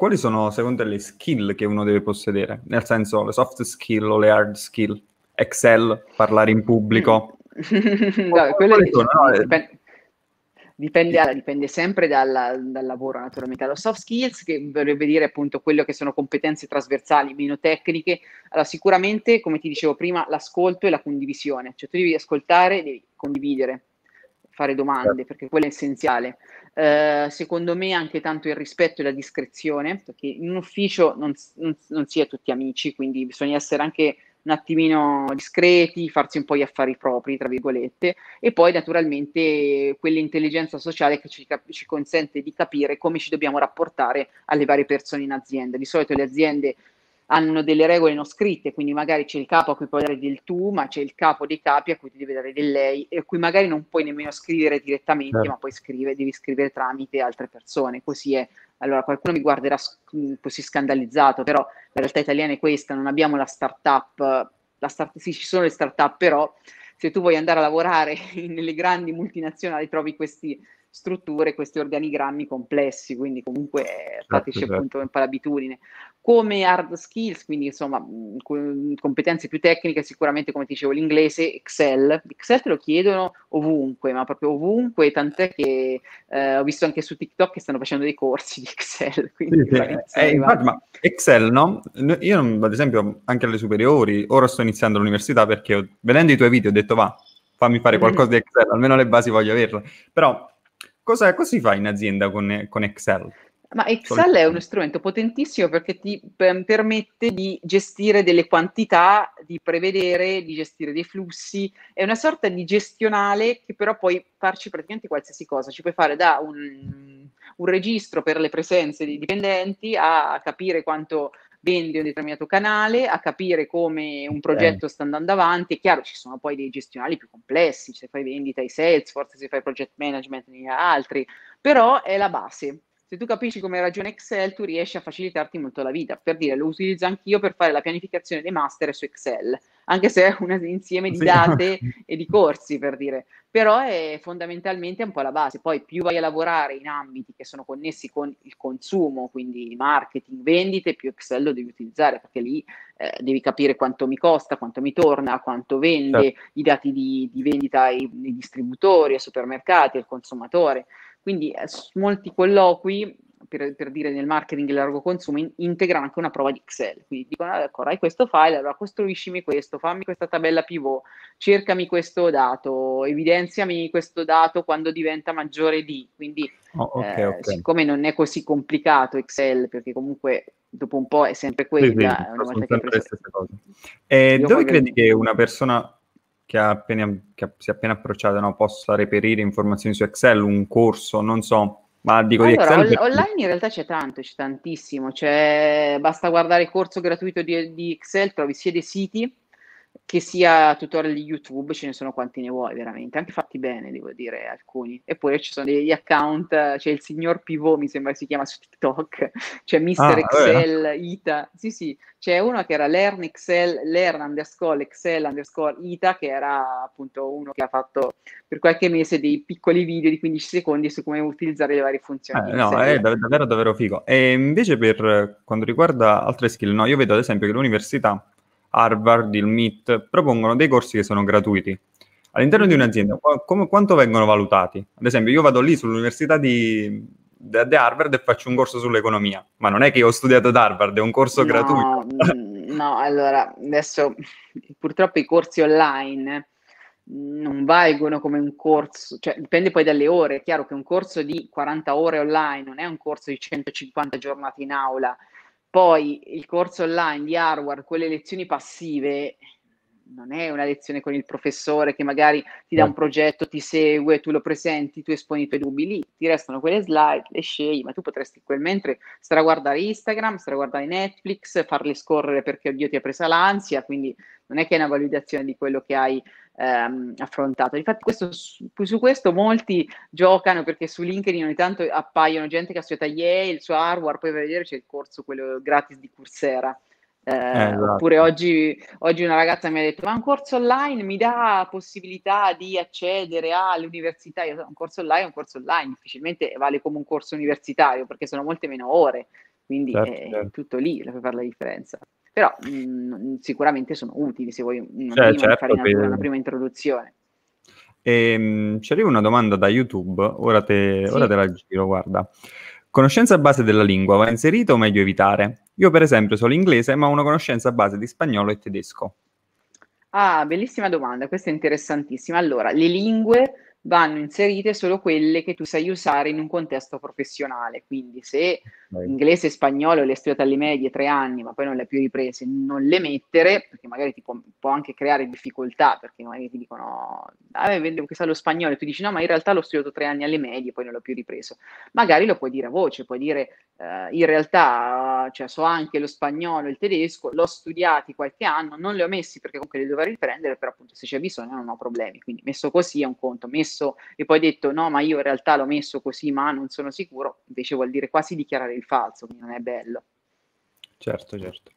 quali sono secondo te le skill che uno deve possedere? Nel senso, le soft skill o le hard skill? Excel, parlare in pubblico. no, quello è, sono, no? dipende, dipende, dipende, sempre dal, dal, lavoro naturalmente. Lo soft skills, che vorrebbe dire appunto quello che sono competenze trasversali, meno tecniche, allora sicuramente, come ti dicevo prima, l'ascolto e la condivisione, cioè tu devi ascoltare, devi condividere, fare domande, perché quello è essenziale. Uh, secondo me anche tanto il rispetto e la discrezione, perché in un ufficio non, non, non si è tutti amici, quindi bisogna essere anche un attimino discreti, farsi un po' gli affari propri, tra virgolette, e poi naturalmente quell'intelligenza sociale che ci, cap- ci consente di capire come ci dobbiamo rapportare alle varie persone in azienda. Di solito le aziende hanno delle regole non scritte, quindi magari c'è il capo a cui puoi dare del tu, ma c'è il capo dei capi a cui ti deve dare del lei, e a cui magari non puoi nemmeno scrivere direttamente, certo. ma poi scrivere, devi scrivere tramite altre persone. Così è allora qualcuno mi guarderà così scandalizzato, però la realtà italiana è questa, non abbiamo la startup, la start, sì ci sono le startup, però se tu vuoi andare a lavorare nelle grandi multinazionali trovi queste strutture, questi organigrammi complessi, quindi comunque certo, fateci certo. appunto un po' l'abitudine come hard skills, quindi insomma competenze più tecniche, sicuramente come dicevo l'inglese, Excel. Excel te lo chiedono ovunque, ma proprio ovunque, tant'è che eh, ho visto anche su TikTok che stanno facendo dei corsi di Excel. Quindi sì, sì. Eh, infatti, ma Excel, no? Io ad esempio anche alle superiori, ora sto iniziando l'università perché ho, vedendo i tuoi video ho detto va, fammi fare mm-hmm. qualcosa di Excel, almeno le basi voglio averle. Però cosa, cosa si fa in azienda con, con Excel? Ma Excel è uno strumento potentissimo perché ti permette di gestire delle quantità, di prevedere, di gestire dei flussi. È una sorta di gestionale che però puoi farci praticamente qualsiasi cosa. Ci puoi fare da un, un registro per le presenze dei dipendenti a capire quanto vendi un determinato canale, a capire come un progetto sta andando avanti. È chiaro, ci sono poi dei gestionali più complessi, se fai vendita ai Salesforce, se fai project management in altri, però è la base se tu capisci come ragiona Excel, tu riesci a facilitarti molto la vita. Per dire, lo utilizzo anch'io per fare la pianificazione dei master su Excel, anche se è un insieme di date e di corsi, per dire. Però è fondamentalmente un po' la base. Poi più vai a lavorare in ambiti che sono connessi con il consumo, quindi marketing, vendite, più Excel lo devi utilizzare, perché lì eh, devi capire quanto mi costa, quanto mi torna, quanto vende, certo. i dati di, di vendita ai, ai distributori, ai supermercati, al consumatore. Quindi eh, molti colloqui, per, per, dire nel marketing di largo consumo, in, integrano anche una prova di Excel. Quindi dicono, ah, ecco, hai questo file, allora costruiscimi questo, fammi questa tabella pivot, cercami questo dato, evidenziami questo dato quando diventa maggiore di. Quindi, oh, okay, eh, okay. siccome non è così complicato Excel, perché comunque dopo un po' è sempre quella, sì, sì, una volta che preso... E dove credi che una persona che, appena, che si è appena approcciata no, possa reperire informazioni su Excel, un corso, non so, ma dico allora, di Excel. Perché... Online in realtà c'è tanto, c'è tantissimo, c'è, basta guardare il corso gratuito di, di Excel, trovi sia dei siti che sia tutorial di YouTube, ce ne sono quanti ne vuoi veramente, anche fatti bene, devo dire, alcuni. Eppure ci sono degli account, c'è il signor Pivot, mi sembra si chiama su TikTok, c'è Mr. Ah, Excel, eh. Ita, sì sì, c'è uno che era Learn Excel, Learn underscore Excel underscore Ita, che era appunto uno che ha fatto per qualche mese dei piccoli video di 15 secondi su come utilizzare le varie funzioni. Eh, no, è davvero davvero figo. E invece per quanto riguarda altre skill, no, io vedo ad esempio che l'università Harvard, il MIT, propongono dei corsi che sono gratuiti. All'interno di un'azienda, qu- quanto vengono valutati? Ad esempio, io vado lì sull'università di, di Harvard e faccio un corso sull'economia, ma non è che io ho studiato ad Harvard, è un corso no, gratuito. Mm, no, allora, adesso purtroppo i corsi online non valgono come un corso, cioè dipende poi dalle ore, è chiaro che un corso di 40 ore online non è un corso di 150 giornate in aula, poi il corso online di hardware, quelle lezioni passive, non è una lezione con il professore che magari ti dà un progetto, ti segue, tu lo presenti, tu esponi i tuoi dubbi lì, ti restano quelle slide, le scegli, ma tu potresti quel mentre stare a guardare Instagram, stare a guardare Netflix, farli scorrere perché oddio ti ha presa l'ansia, quindi non è che è una validazione di quello che hai ehm, affrontato. Infatti questo, su, su, questo molti giocano perché su LinkedIn ogni tanto appaiono gente che ha studiato Yale, il suo hardware, poi vai a vedere c'è il corso, quello gratis di Coursera. Eh, eh, esatto. Oppure oggi, oggi, una ragazza mi ha detto: Ma un corso online mi dà possibilità di accedere all'università? Io, un corso online è un corso online, difficilmente vale come un corso universitario perché sono molte meno ore, quindi certo, è certo. tutto lì che fa la differenza però mh, mm, sicuramente sono utili se vuoi una, cioè, prima, certo, per... una prima introduzione. Ehm, ci arriva una domanda da YouTube, ora te, sì. ora te la giro, guarda. Conoscenza base della lingua va inserita o meglio evitare? Io per esempio so l'inglese ma ho una conoscenza base di spagnolo e tedesco. Ah, bellissima domanda, questa è interessantissima. Allora, le lingue vanno inserite solo quelle che tu sai usare in un contesto professionale. Quindi se Vai. inglese e spagnolo le hai studiate alle medie tre anni, ma poi non le hai più riprese, non le mettere, perché magari ti può, può anche creare difficoltà, perché magari ti dicono, ah, vedo che sa lo spagnolo, e tu dici no, ma in realtà l'ho studiato tre anni alle medie, poi non l'ho più ripreso. Magari lo puoi dire a voce, puoi dire eh, in realtà cioè, so anche lo spagnolo e il tedesco, l'ho studiati qualche anno, non li ho messi perché comunque li dovrei riprendere, però appunto se c'è bisogno non ho problemi. Quindi messo così è un conto, messo e poi detto no, ma io in realtà l'ho messo così, ma non sono sicuro, invece vuol dire quasi dichiarare il falso, quindi non è bello. Certo, certo.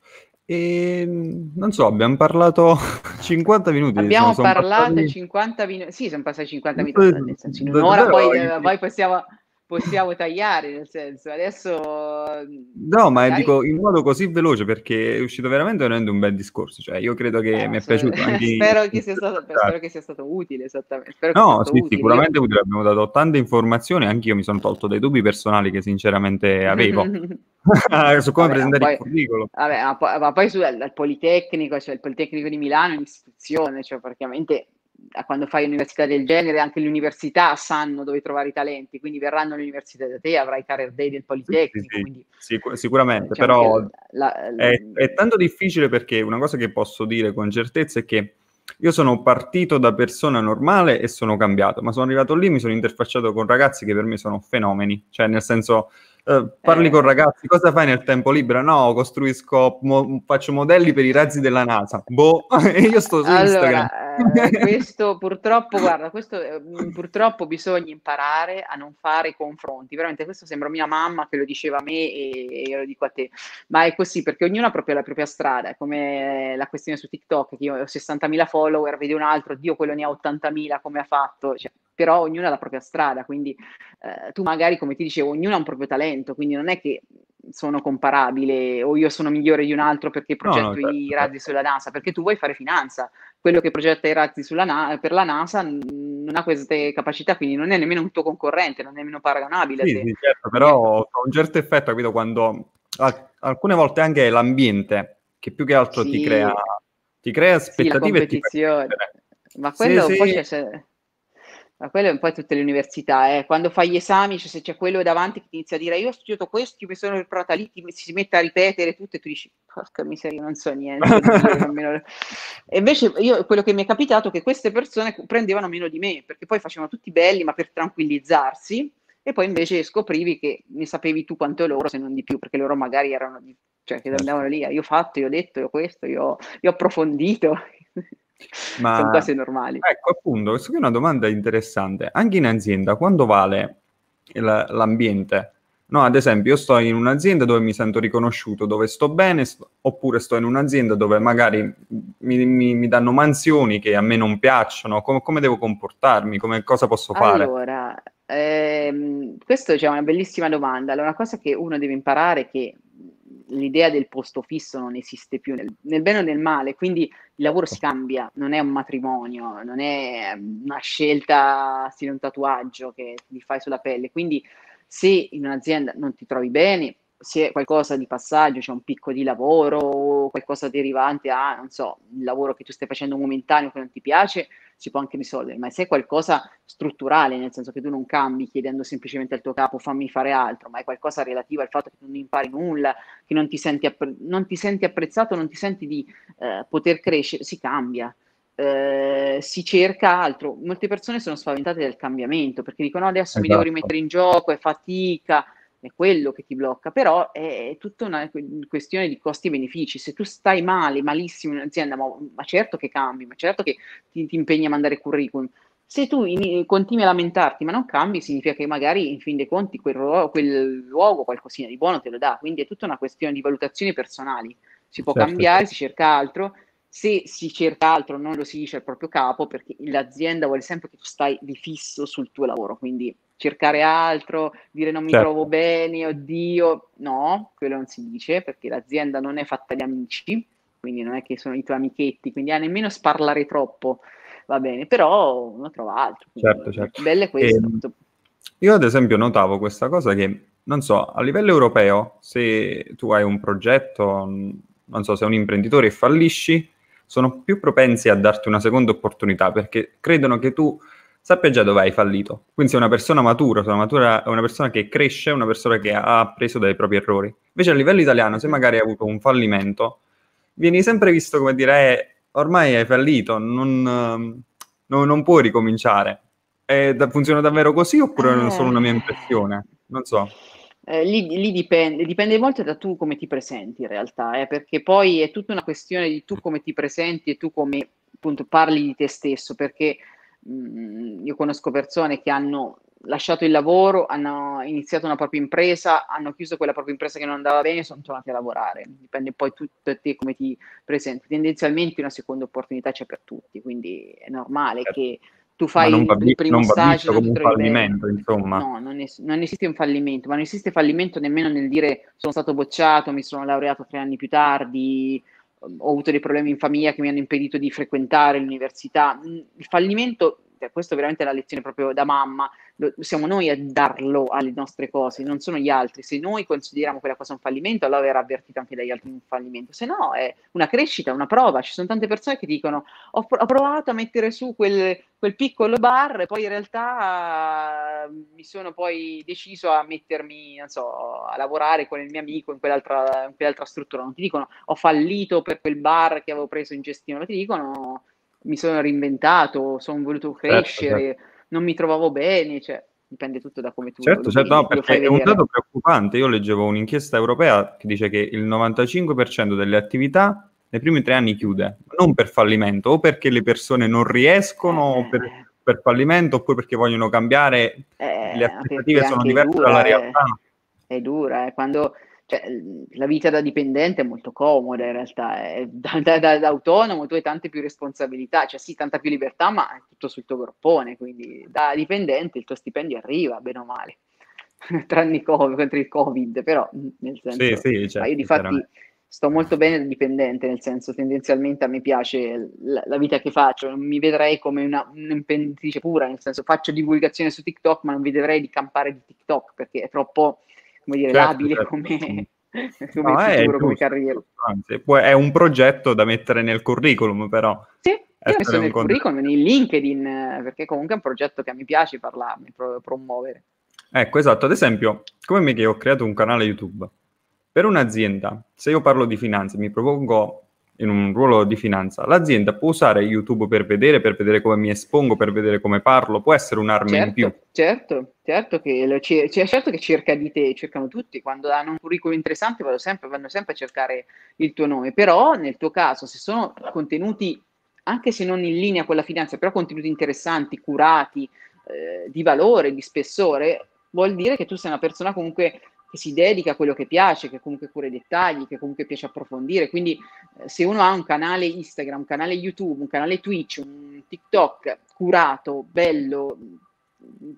E ehm, non so, abbiamo parlato 50 minuti. Abbiamo parlato passati... 50 minuti, sì, sono passati 50 minuti, nel senso in un'ora poi, eh, poi possiamo possiamo tagliare, nel senso, adesso... No, ma magari... dico in modo così veloce perché è uscito veramente un bel discorso, cioè io credo che eh, mi è piaciuto. Anche spero, che sia stato, spero che sia stato utile, esattamente. Spero no, sì, utile. sicuramente utile, abbiamo dato tante informazioni, anche io mi sono tolto dei dubbi personali che sinceramente avevo. su come vabbè, presentare poi, il curriculum. Vabbè, ma poi, ma poi su, al Politecnico, cioè il Politecnico di Milano è un'istituzione, cioè praticamente quando fai un'università del genere, anche le università sanno dove trovare i talenti, quindi verranno all'università da te, avrai career day del Politecnico. Sì, sì, Sic- sicuramente, diciamo però la, la, è, è, tanto difficile perché una cosa che posso dire con certezza è che io sono partito da persona normale e sono cambiato, ma sono arrivato lì mi sono interfacciato con ragazzi che per me sono fenomeni, cioè nel senso Uh, parli eh. con ragazzi, cosa fai nel tempo libero? No, costruisco, mo- faccio modelli per i razzi della NASA. Boh, io sto su allora, Instagram. Eh, questo purtroppo, guarda, questo eh, purtroppo bisogna imparare a non fare confronti. Veramente, questo sembra mia mamma che lo diceva a me e, e io lo dico a te. Ma è così perché ognuno ha proprio la propria strada. È come la questione su TikTok, che io ho 60.000 follower, vedi un altro, Dio, quello ne ha 80.000, come ha fatto? Cioè, però ognuno ha la propria strada, quindi eh, tu magari, come ti dicevo, ognuno ha un proprio talento, quindi non è che sono comparabile o io sono migliore di un altro perché progetto no, no, certo, i razzi certo. sulla NASA, perché tu vuoi fare finanza, quello che progetta i razzi na- per la NASA non ha queste capacità, quindi non è nemmeno un tuo concorrente, non è nemmeno paragonabile. Sì, sì certo, però ha un certo effetto, capito, quando alcune volte anche l'ambiente che più che altro sì. ti crea ti crea aspettative sì, e ti Ma quello poi c'è ma quello è un po' tutte le università, eh. quando fai gli esami, cioè se c'è quello davanti che ti inizia a dire io ho studiato questo, mi sono preparata lì, ti, si mette a ripetere tutto e tu dici porca miseria, non so niente. e invece io, quello che mi è capitato è che queste persone prendevano meno di me, perché poi facevano tutti belli, ma per tranquillizzarsi, e poi invece scoprivi che ne sapevi tu quanto loro, se non di più, perché loro magari erano, di, cioè che certo. andavano lì, io ho fatto, io ho detto, io ho questo, io, io ho approfondito, Ma, Sono cose normali. Ecco, appunto, questa è una domanda interessante. Anche in azienda, quando vale il, l'ambiente? No, ad esempio, io sto in un'azienda dove mi sento riconosciuto, dove sto bene, sto, oppure sto in un'azienda dove magari mi, mi, mi, danno mansioni che a me non piacciono, come, come devo comportarmi, come, cosa posso fare? Allora, ehm, questa è una bellissima domanda. Allora, una cosa che uno deve imparare è che l'idea del posto fisso non esiste più nel, nel, bene o nel male, quindi il lavoro si cambia, non è un matrimonio, non è una scelta, sì, un tatuaggio che ti fai sulla pelle, quindi se in un'azienda non ti trovi bene, se è qualcosa di passaggio, c'è un picco di lavoro, qualcosa derivante a, non so, il lavoro che tu stai facendo momentaneo che non ti piace, si può anche risolvere, ma se è qualcosa strutturale, nel senso che tu non cambi chiedendo semplicemente al tuo capo fammi fare altro, ma è qualcosa relativo al fatto che tu non impari nulla, che non ti senti, appre- non ti senti apprezzato, non ti senti di eh, poter crescere, si cambia. Eh, si cerca altro. Molte persone sono spaventate dal cambiamento perché dicono adesso esatto. mi devo esatto. rimettere in gioco, è fatica, è quello che ti blocca, però è tutta una questione di costi e benefici. Se tu stai male, malissimo in un'azienda, ma, ma certo che cambi, ma certo che ti, ti impegni a mandare curriculum. Se tu in, continui a lamentarti ma non cambi, significa che magari in fin dei conti quel, quel luogo qualcosina di buono te lo dà. Quindi è tutta una questione di valutazioni personali. Si può certo. cambiare, si cerca altro se si cerca altro non lo si dice al proprio capo perché l'azienda vuole sempre che tu stai di fisso sul tuo lavoro, quindi cercare altro, dire non mi certo. trovo bene, oddio, no, quello non si dice perché l'azienda non è fatta di amici, quindi non è che sono i tuoi amichetti, quindi a nemmeno sparlare troppo va bene, però uno trova altro. Certo, certo. Bello è questo. E, io ad esempio notavo questa cosa che, non so, a livello europeo, se tu hai un progetto, non so, sei un imprenditore e fallisci, sono più propensi a darti una seconda opportunità perché credono che tu sappia già dove hai fallito. Quindi sei una persona matura, sei una, matura, una persona che cresce, una persona che ha appreso dai propri errori. Invece a livello italiano, se magari hai avuto un fallimento, vieni sempre visto come dire, eh, ormai hai fallito, non, non, non puoi ricominciare. E funziona davvero così oppure eh. è solo una mia impressione? Non so. Eh, lì, lì dipende, dipende molto da tu come ti presenti in realtà, eh, perché poi è tutta una questione di tu come ti presenti e tu come appunto parli di te stesso, perché mh, mm, io conosco persone che hanno lasciato il lavoro, hanno iniziato una propria impresa, hanno chiuso quella propria impresa che non andava bene e sono tornati a lavorare. Dipende poi tutto da te come ti presenti. Tendenzialmente una seconda opportunità c'è per tutti, quindi è normale certo. che tu fai il, va, il primo non stage come un fallimento, bene. insomma. No, non, es- non, esiste un fallimento, ma non esiste fallimento nemmeno nel dire sono stato bocciato, mi sono laureato tre anni più tardi, ho avuto dei problemi in famiglia che mi hanno impedito di frequentare l'università. Il fallimento cioè, questo è veramente la lezione proprio da mamma, lo, siamo noi a darlo alle nostre cose, non sono gli altri. Se noi consideriamo quella cosa un fallimento, allora verrà avvertito anche dagli altri un fallimento. Se no, è una crescita, una prova. Ci sono tante persone che dicono: Ho, ho provato a mettere su quel, quel, piccolo bar, e poi in realtà uh, mi sono poi deciso a mettermi, non so, a lavorare con il mio amico in quell'altra, in quell'altra struttura. Non ti dicono ho fallito per quel bar che avevo preso in gestione, ti dicono mi sono reinventato, sono voluto crescere, certo, certo. non mi trovavo bene, cioè dipende tutto da come tu certo, lo, certo, no, perché è un dato preoccupante. Io leggevo un'inchiesta europea che dice che il 95% delle attività nei primi tre anni chiude, non per fallimento, o perché le persone non riescono, eh, o per, per, fallimento, oppure perché vogliono cambiare, eh, le aspettative sono diverse dura, dalla realtà. È, è dura, eh. quando cioè, la vita da dipendente è molto comoda in realtà, è, da, da, da, da, autonomo tu hai tante più responsabilità, cioè sì, tanta più libertà, ma è tutto sul tuo groppone, quindi da dipendente il tuo stipendio arriva, bene o male, tranne contro il Covid, però nel senso, sì, sì, certo, io di fatti sto molto bene da dipendente, nel senso tendenzialmente a me piace la, la vita che faccio, non mi vedrei come una, un'imprenditrice pura, nel senso faccio divulgazione su TikTok, ma non vi vedrei di campare di TikTok perché è troppo come dire, certo, labile certo. come, come no, futuro, come carriera. Anzi, è un progetto da mettere nel curriculum, però. Sì, io ho messo nel curriculum, in LinkedIn, perché comunque è un progetto che mi piace parlarne, pro- promuovere. Ecco, esatto. Ad esempio, come me che ho creato un canale YouTube, per un'azienda, se io parlo di finanze, mi propongo in un ruolo di finanza, l'azienda può usare YouTube per vedere, per vedere come mi espongo, per vedere come parlo, può essere un'arma certo, in più. Certo, certo che, lo, cioè, certo che cerca di te, cercano tutti, quando hanno un curriculum interessante vanno sempre, vanno sempre a cercare il tuo nome, però nel tuo caso se sono contenuti anche se non in linea con la finanza, però contenuti interessanti, curati, eh, di valore, di spessore, vuol dire che tu sei una persona comunque che si dedica a quello che piace, che comunque cura i dettagli, che comunque piace approfondire. Quindi eh, se uno ha un canale Instagram, un canale YouTube, un canale Twitch, un TikTok curato, bello,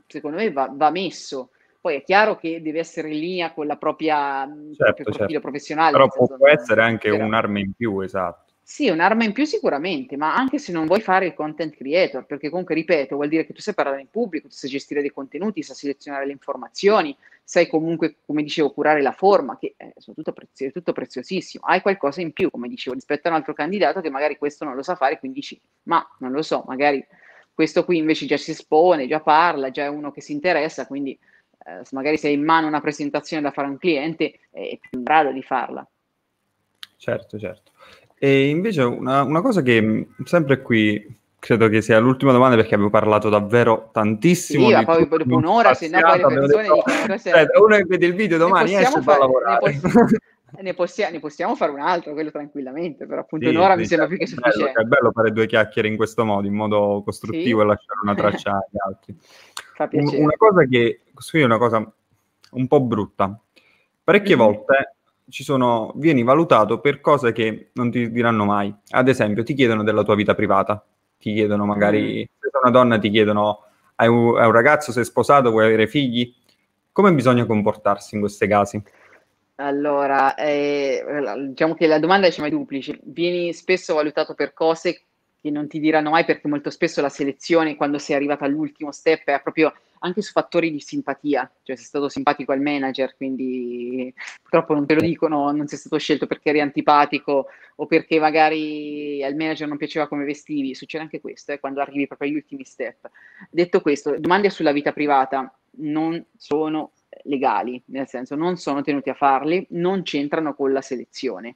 secondo me va, va messo. Poi è chiaro che deve essere in linea con la propria certo, profilo certo. professionale. Però può essere anche un'arma in più, esatto. Sì, un'arma in più sicuramente, ma anche se non vuoi fare il content creator, perché comunque, ripeto, vuol dire che tu sai parlare in pubblico, tu sai gestire dei contenuti, sai selezionare le informazioni, sai comunque, come dicevo, curare la forma, che è soprattutto prezio- tutto preziosissimo. Hai qualcosa in più, come dicevo, rispetto a un altro candidato che magari questo non lo sa fare, quindi dici, ma non lo so, magari questo qui invece già si espone, già parla, già è uno che si interessa, quindi eh, magari se hai in mano una presentazione da fare a un cliente è più in grado di farla. Certo, certo. E invece una, una cosa che mm, sempre qui credo che sia l'ultima domanda perché abbiamo parlato davvero tantissimo. Sì, ma poi dopo un'ora, se no poi le persone dicono... Aspetta, uno che vede il video domani esce fare, lavorare. Ne, possiamo, ne, possiamo, ne, possiamo, fare un altro, quello tranquillamente, però appunto sì, un'ora sì, mi sembra più che sufficiente. Bello, è bello fare due chiacchiere in questo modo, in modo costruttivo sì. e lasciare una traccia agli altri. Fa piacere. Una cosa che, qui è una cosa un po' brutta. Parecchie mm-hmm. volte ci sono, vieni valutato per cose che non ti diranno mai. Ad esempio, ti chiedono della tua vita privata, ti chiedono magari, mm. se sei una donna, ti chiedono hai un, hai un ragazzo, sei sposato, vuoi avere figli? Come bisogna comportarsi in questi casi? Allora, eh, diciamo che la domanda è duplice. Vieni spesso valutato per cose che non ti diranno mai perché molto spesso la selezione, quando sei arrivato all'ultimo step, è proprio anche su fattori di simpatia, cioè sei stato simpatico al manager, quindi purtroppo non te lo dicono, non sei stato scelto perché eri antipatico o perché magari al manager non piaceva come vestivi, succede anche questo eh, quando arrivi proprio agli ultimi step. Detto questo, domande sulla vita privata non sono legali, nel senso non sono tenuti a farli, non c'entrano con la selezione.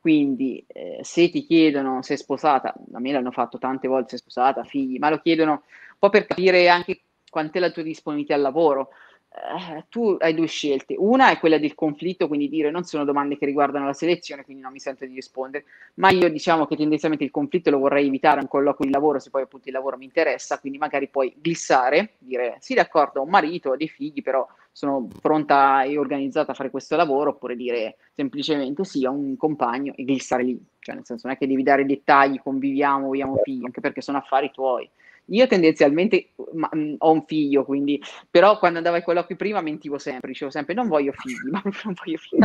Quindi eh, se ti chiedono se è sposata, a me l'hanno fatto tante volte, se è sposata, figli, ma lo chiedono un po' per capire anche quant'è la tua disponibilità al lavoro. Eh, tu hai due scelte. Una è quella del conflitto, quindi dire non sono domande che riguardano la selezione, quindi non mi sento di rispondere, ma io diciamo che tendenzialmente il conflitto lo vorrei evitare un colloquio di lavoro, se poi appunto il lavoro mi interessa, quindi magari puoi glissare, dire sì d'accordo, ho un marito, ho dei figli, però sono pronta e organizzata a fare questo lavoro, oppure dire semplicemente sì, ho un compagno e glissare lì, cioè nel senso non è che devi dare dettagli, conviviamo, abbiamo figli, anche perché sono affari tuoi. Io tendenzialmente ma, mh, mm, ho un figlio, quindi, però quando andavo ai colloqui prima mentivo sempre, dicevo sempre non voglio figli, ma non voglio figli,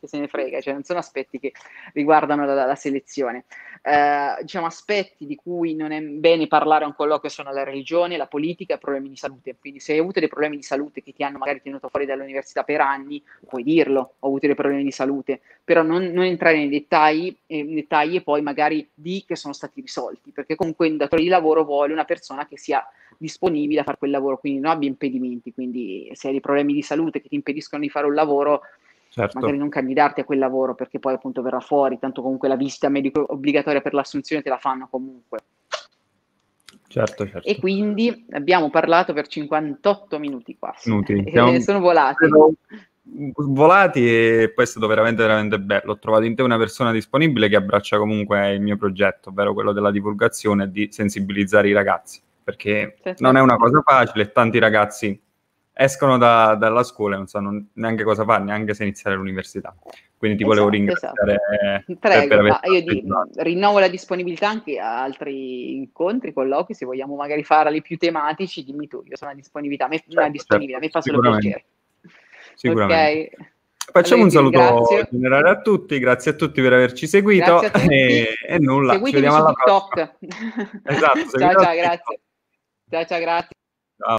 che se ne frega, cioè non sono aspetti che riguardano la, la selezione. Eh, diciamo aspetti di cui non è bene parlare a un colloquio sono la religione, la politica e problemi di salute, quindi se hai avuto dei problemi di salute che ti hanno magari tenuto fuori dall'università per anni, puoi dirlo, ho avuto dei problemi di salute, però non, non entrare nei dettagli, eh, dettagli e poi magari di che sono stati risolti, perché comunque un datore di lavoro vuole una persona che sia disponibile a fare quel lavoro, quindi non abbia impedimenti, quindi se hai dei problemi di salute che ti impediscono di fare un lavoro, certo. magari non candidarti a quel lavoro perché poi appunto verrà fuori, tanto comunque la visita medico obbligatoria per l'assunzione te la fanno comunque. Certo, certo. E quindi abbiamo parlato per 58 minuti quasi. Minuti. Siamo... sono volati volati e poi è stato veramente veramente bello. Ho trovato in te una persona disponibile che abbraccia comunque il mio progetto, ovvero quello della divulgazione e di sensibilizzare i ragazzi, perché sì, non è una cosa facile, tanti ragazzi escono da, dalla scuola e non sanno neanche cosa fare, neanche se iniziare l'università. Quindi ti volevo esatto, ringraziare. Esatto. Prego, per, per io di, rinnovo la disponibilità anche a altri incontri, colloqui, se vogliamo magari farli più tematici, dimmi tu, io sono a disponibilità, me, certo, disponibile, certo, mi fa solo piacere sicuramente. Okay. Facciamo allora, un saluto ringrazio. generale a tutti, grazie a tutti per averci seguito e, e, nulla, Seguitemi ci vediamo alla TikTok. prossima. esatto, ciao ciao, grazie. Ciao ciao, grazie.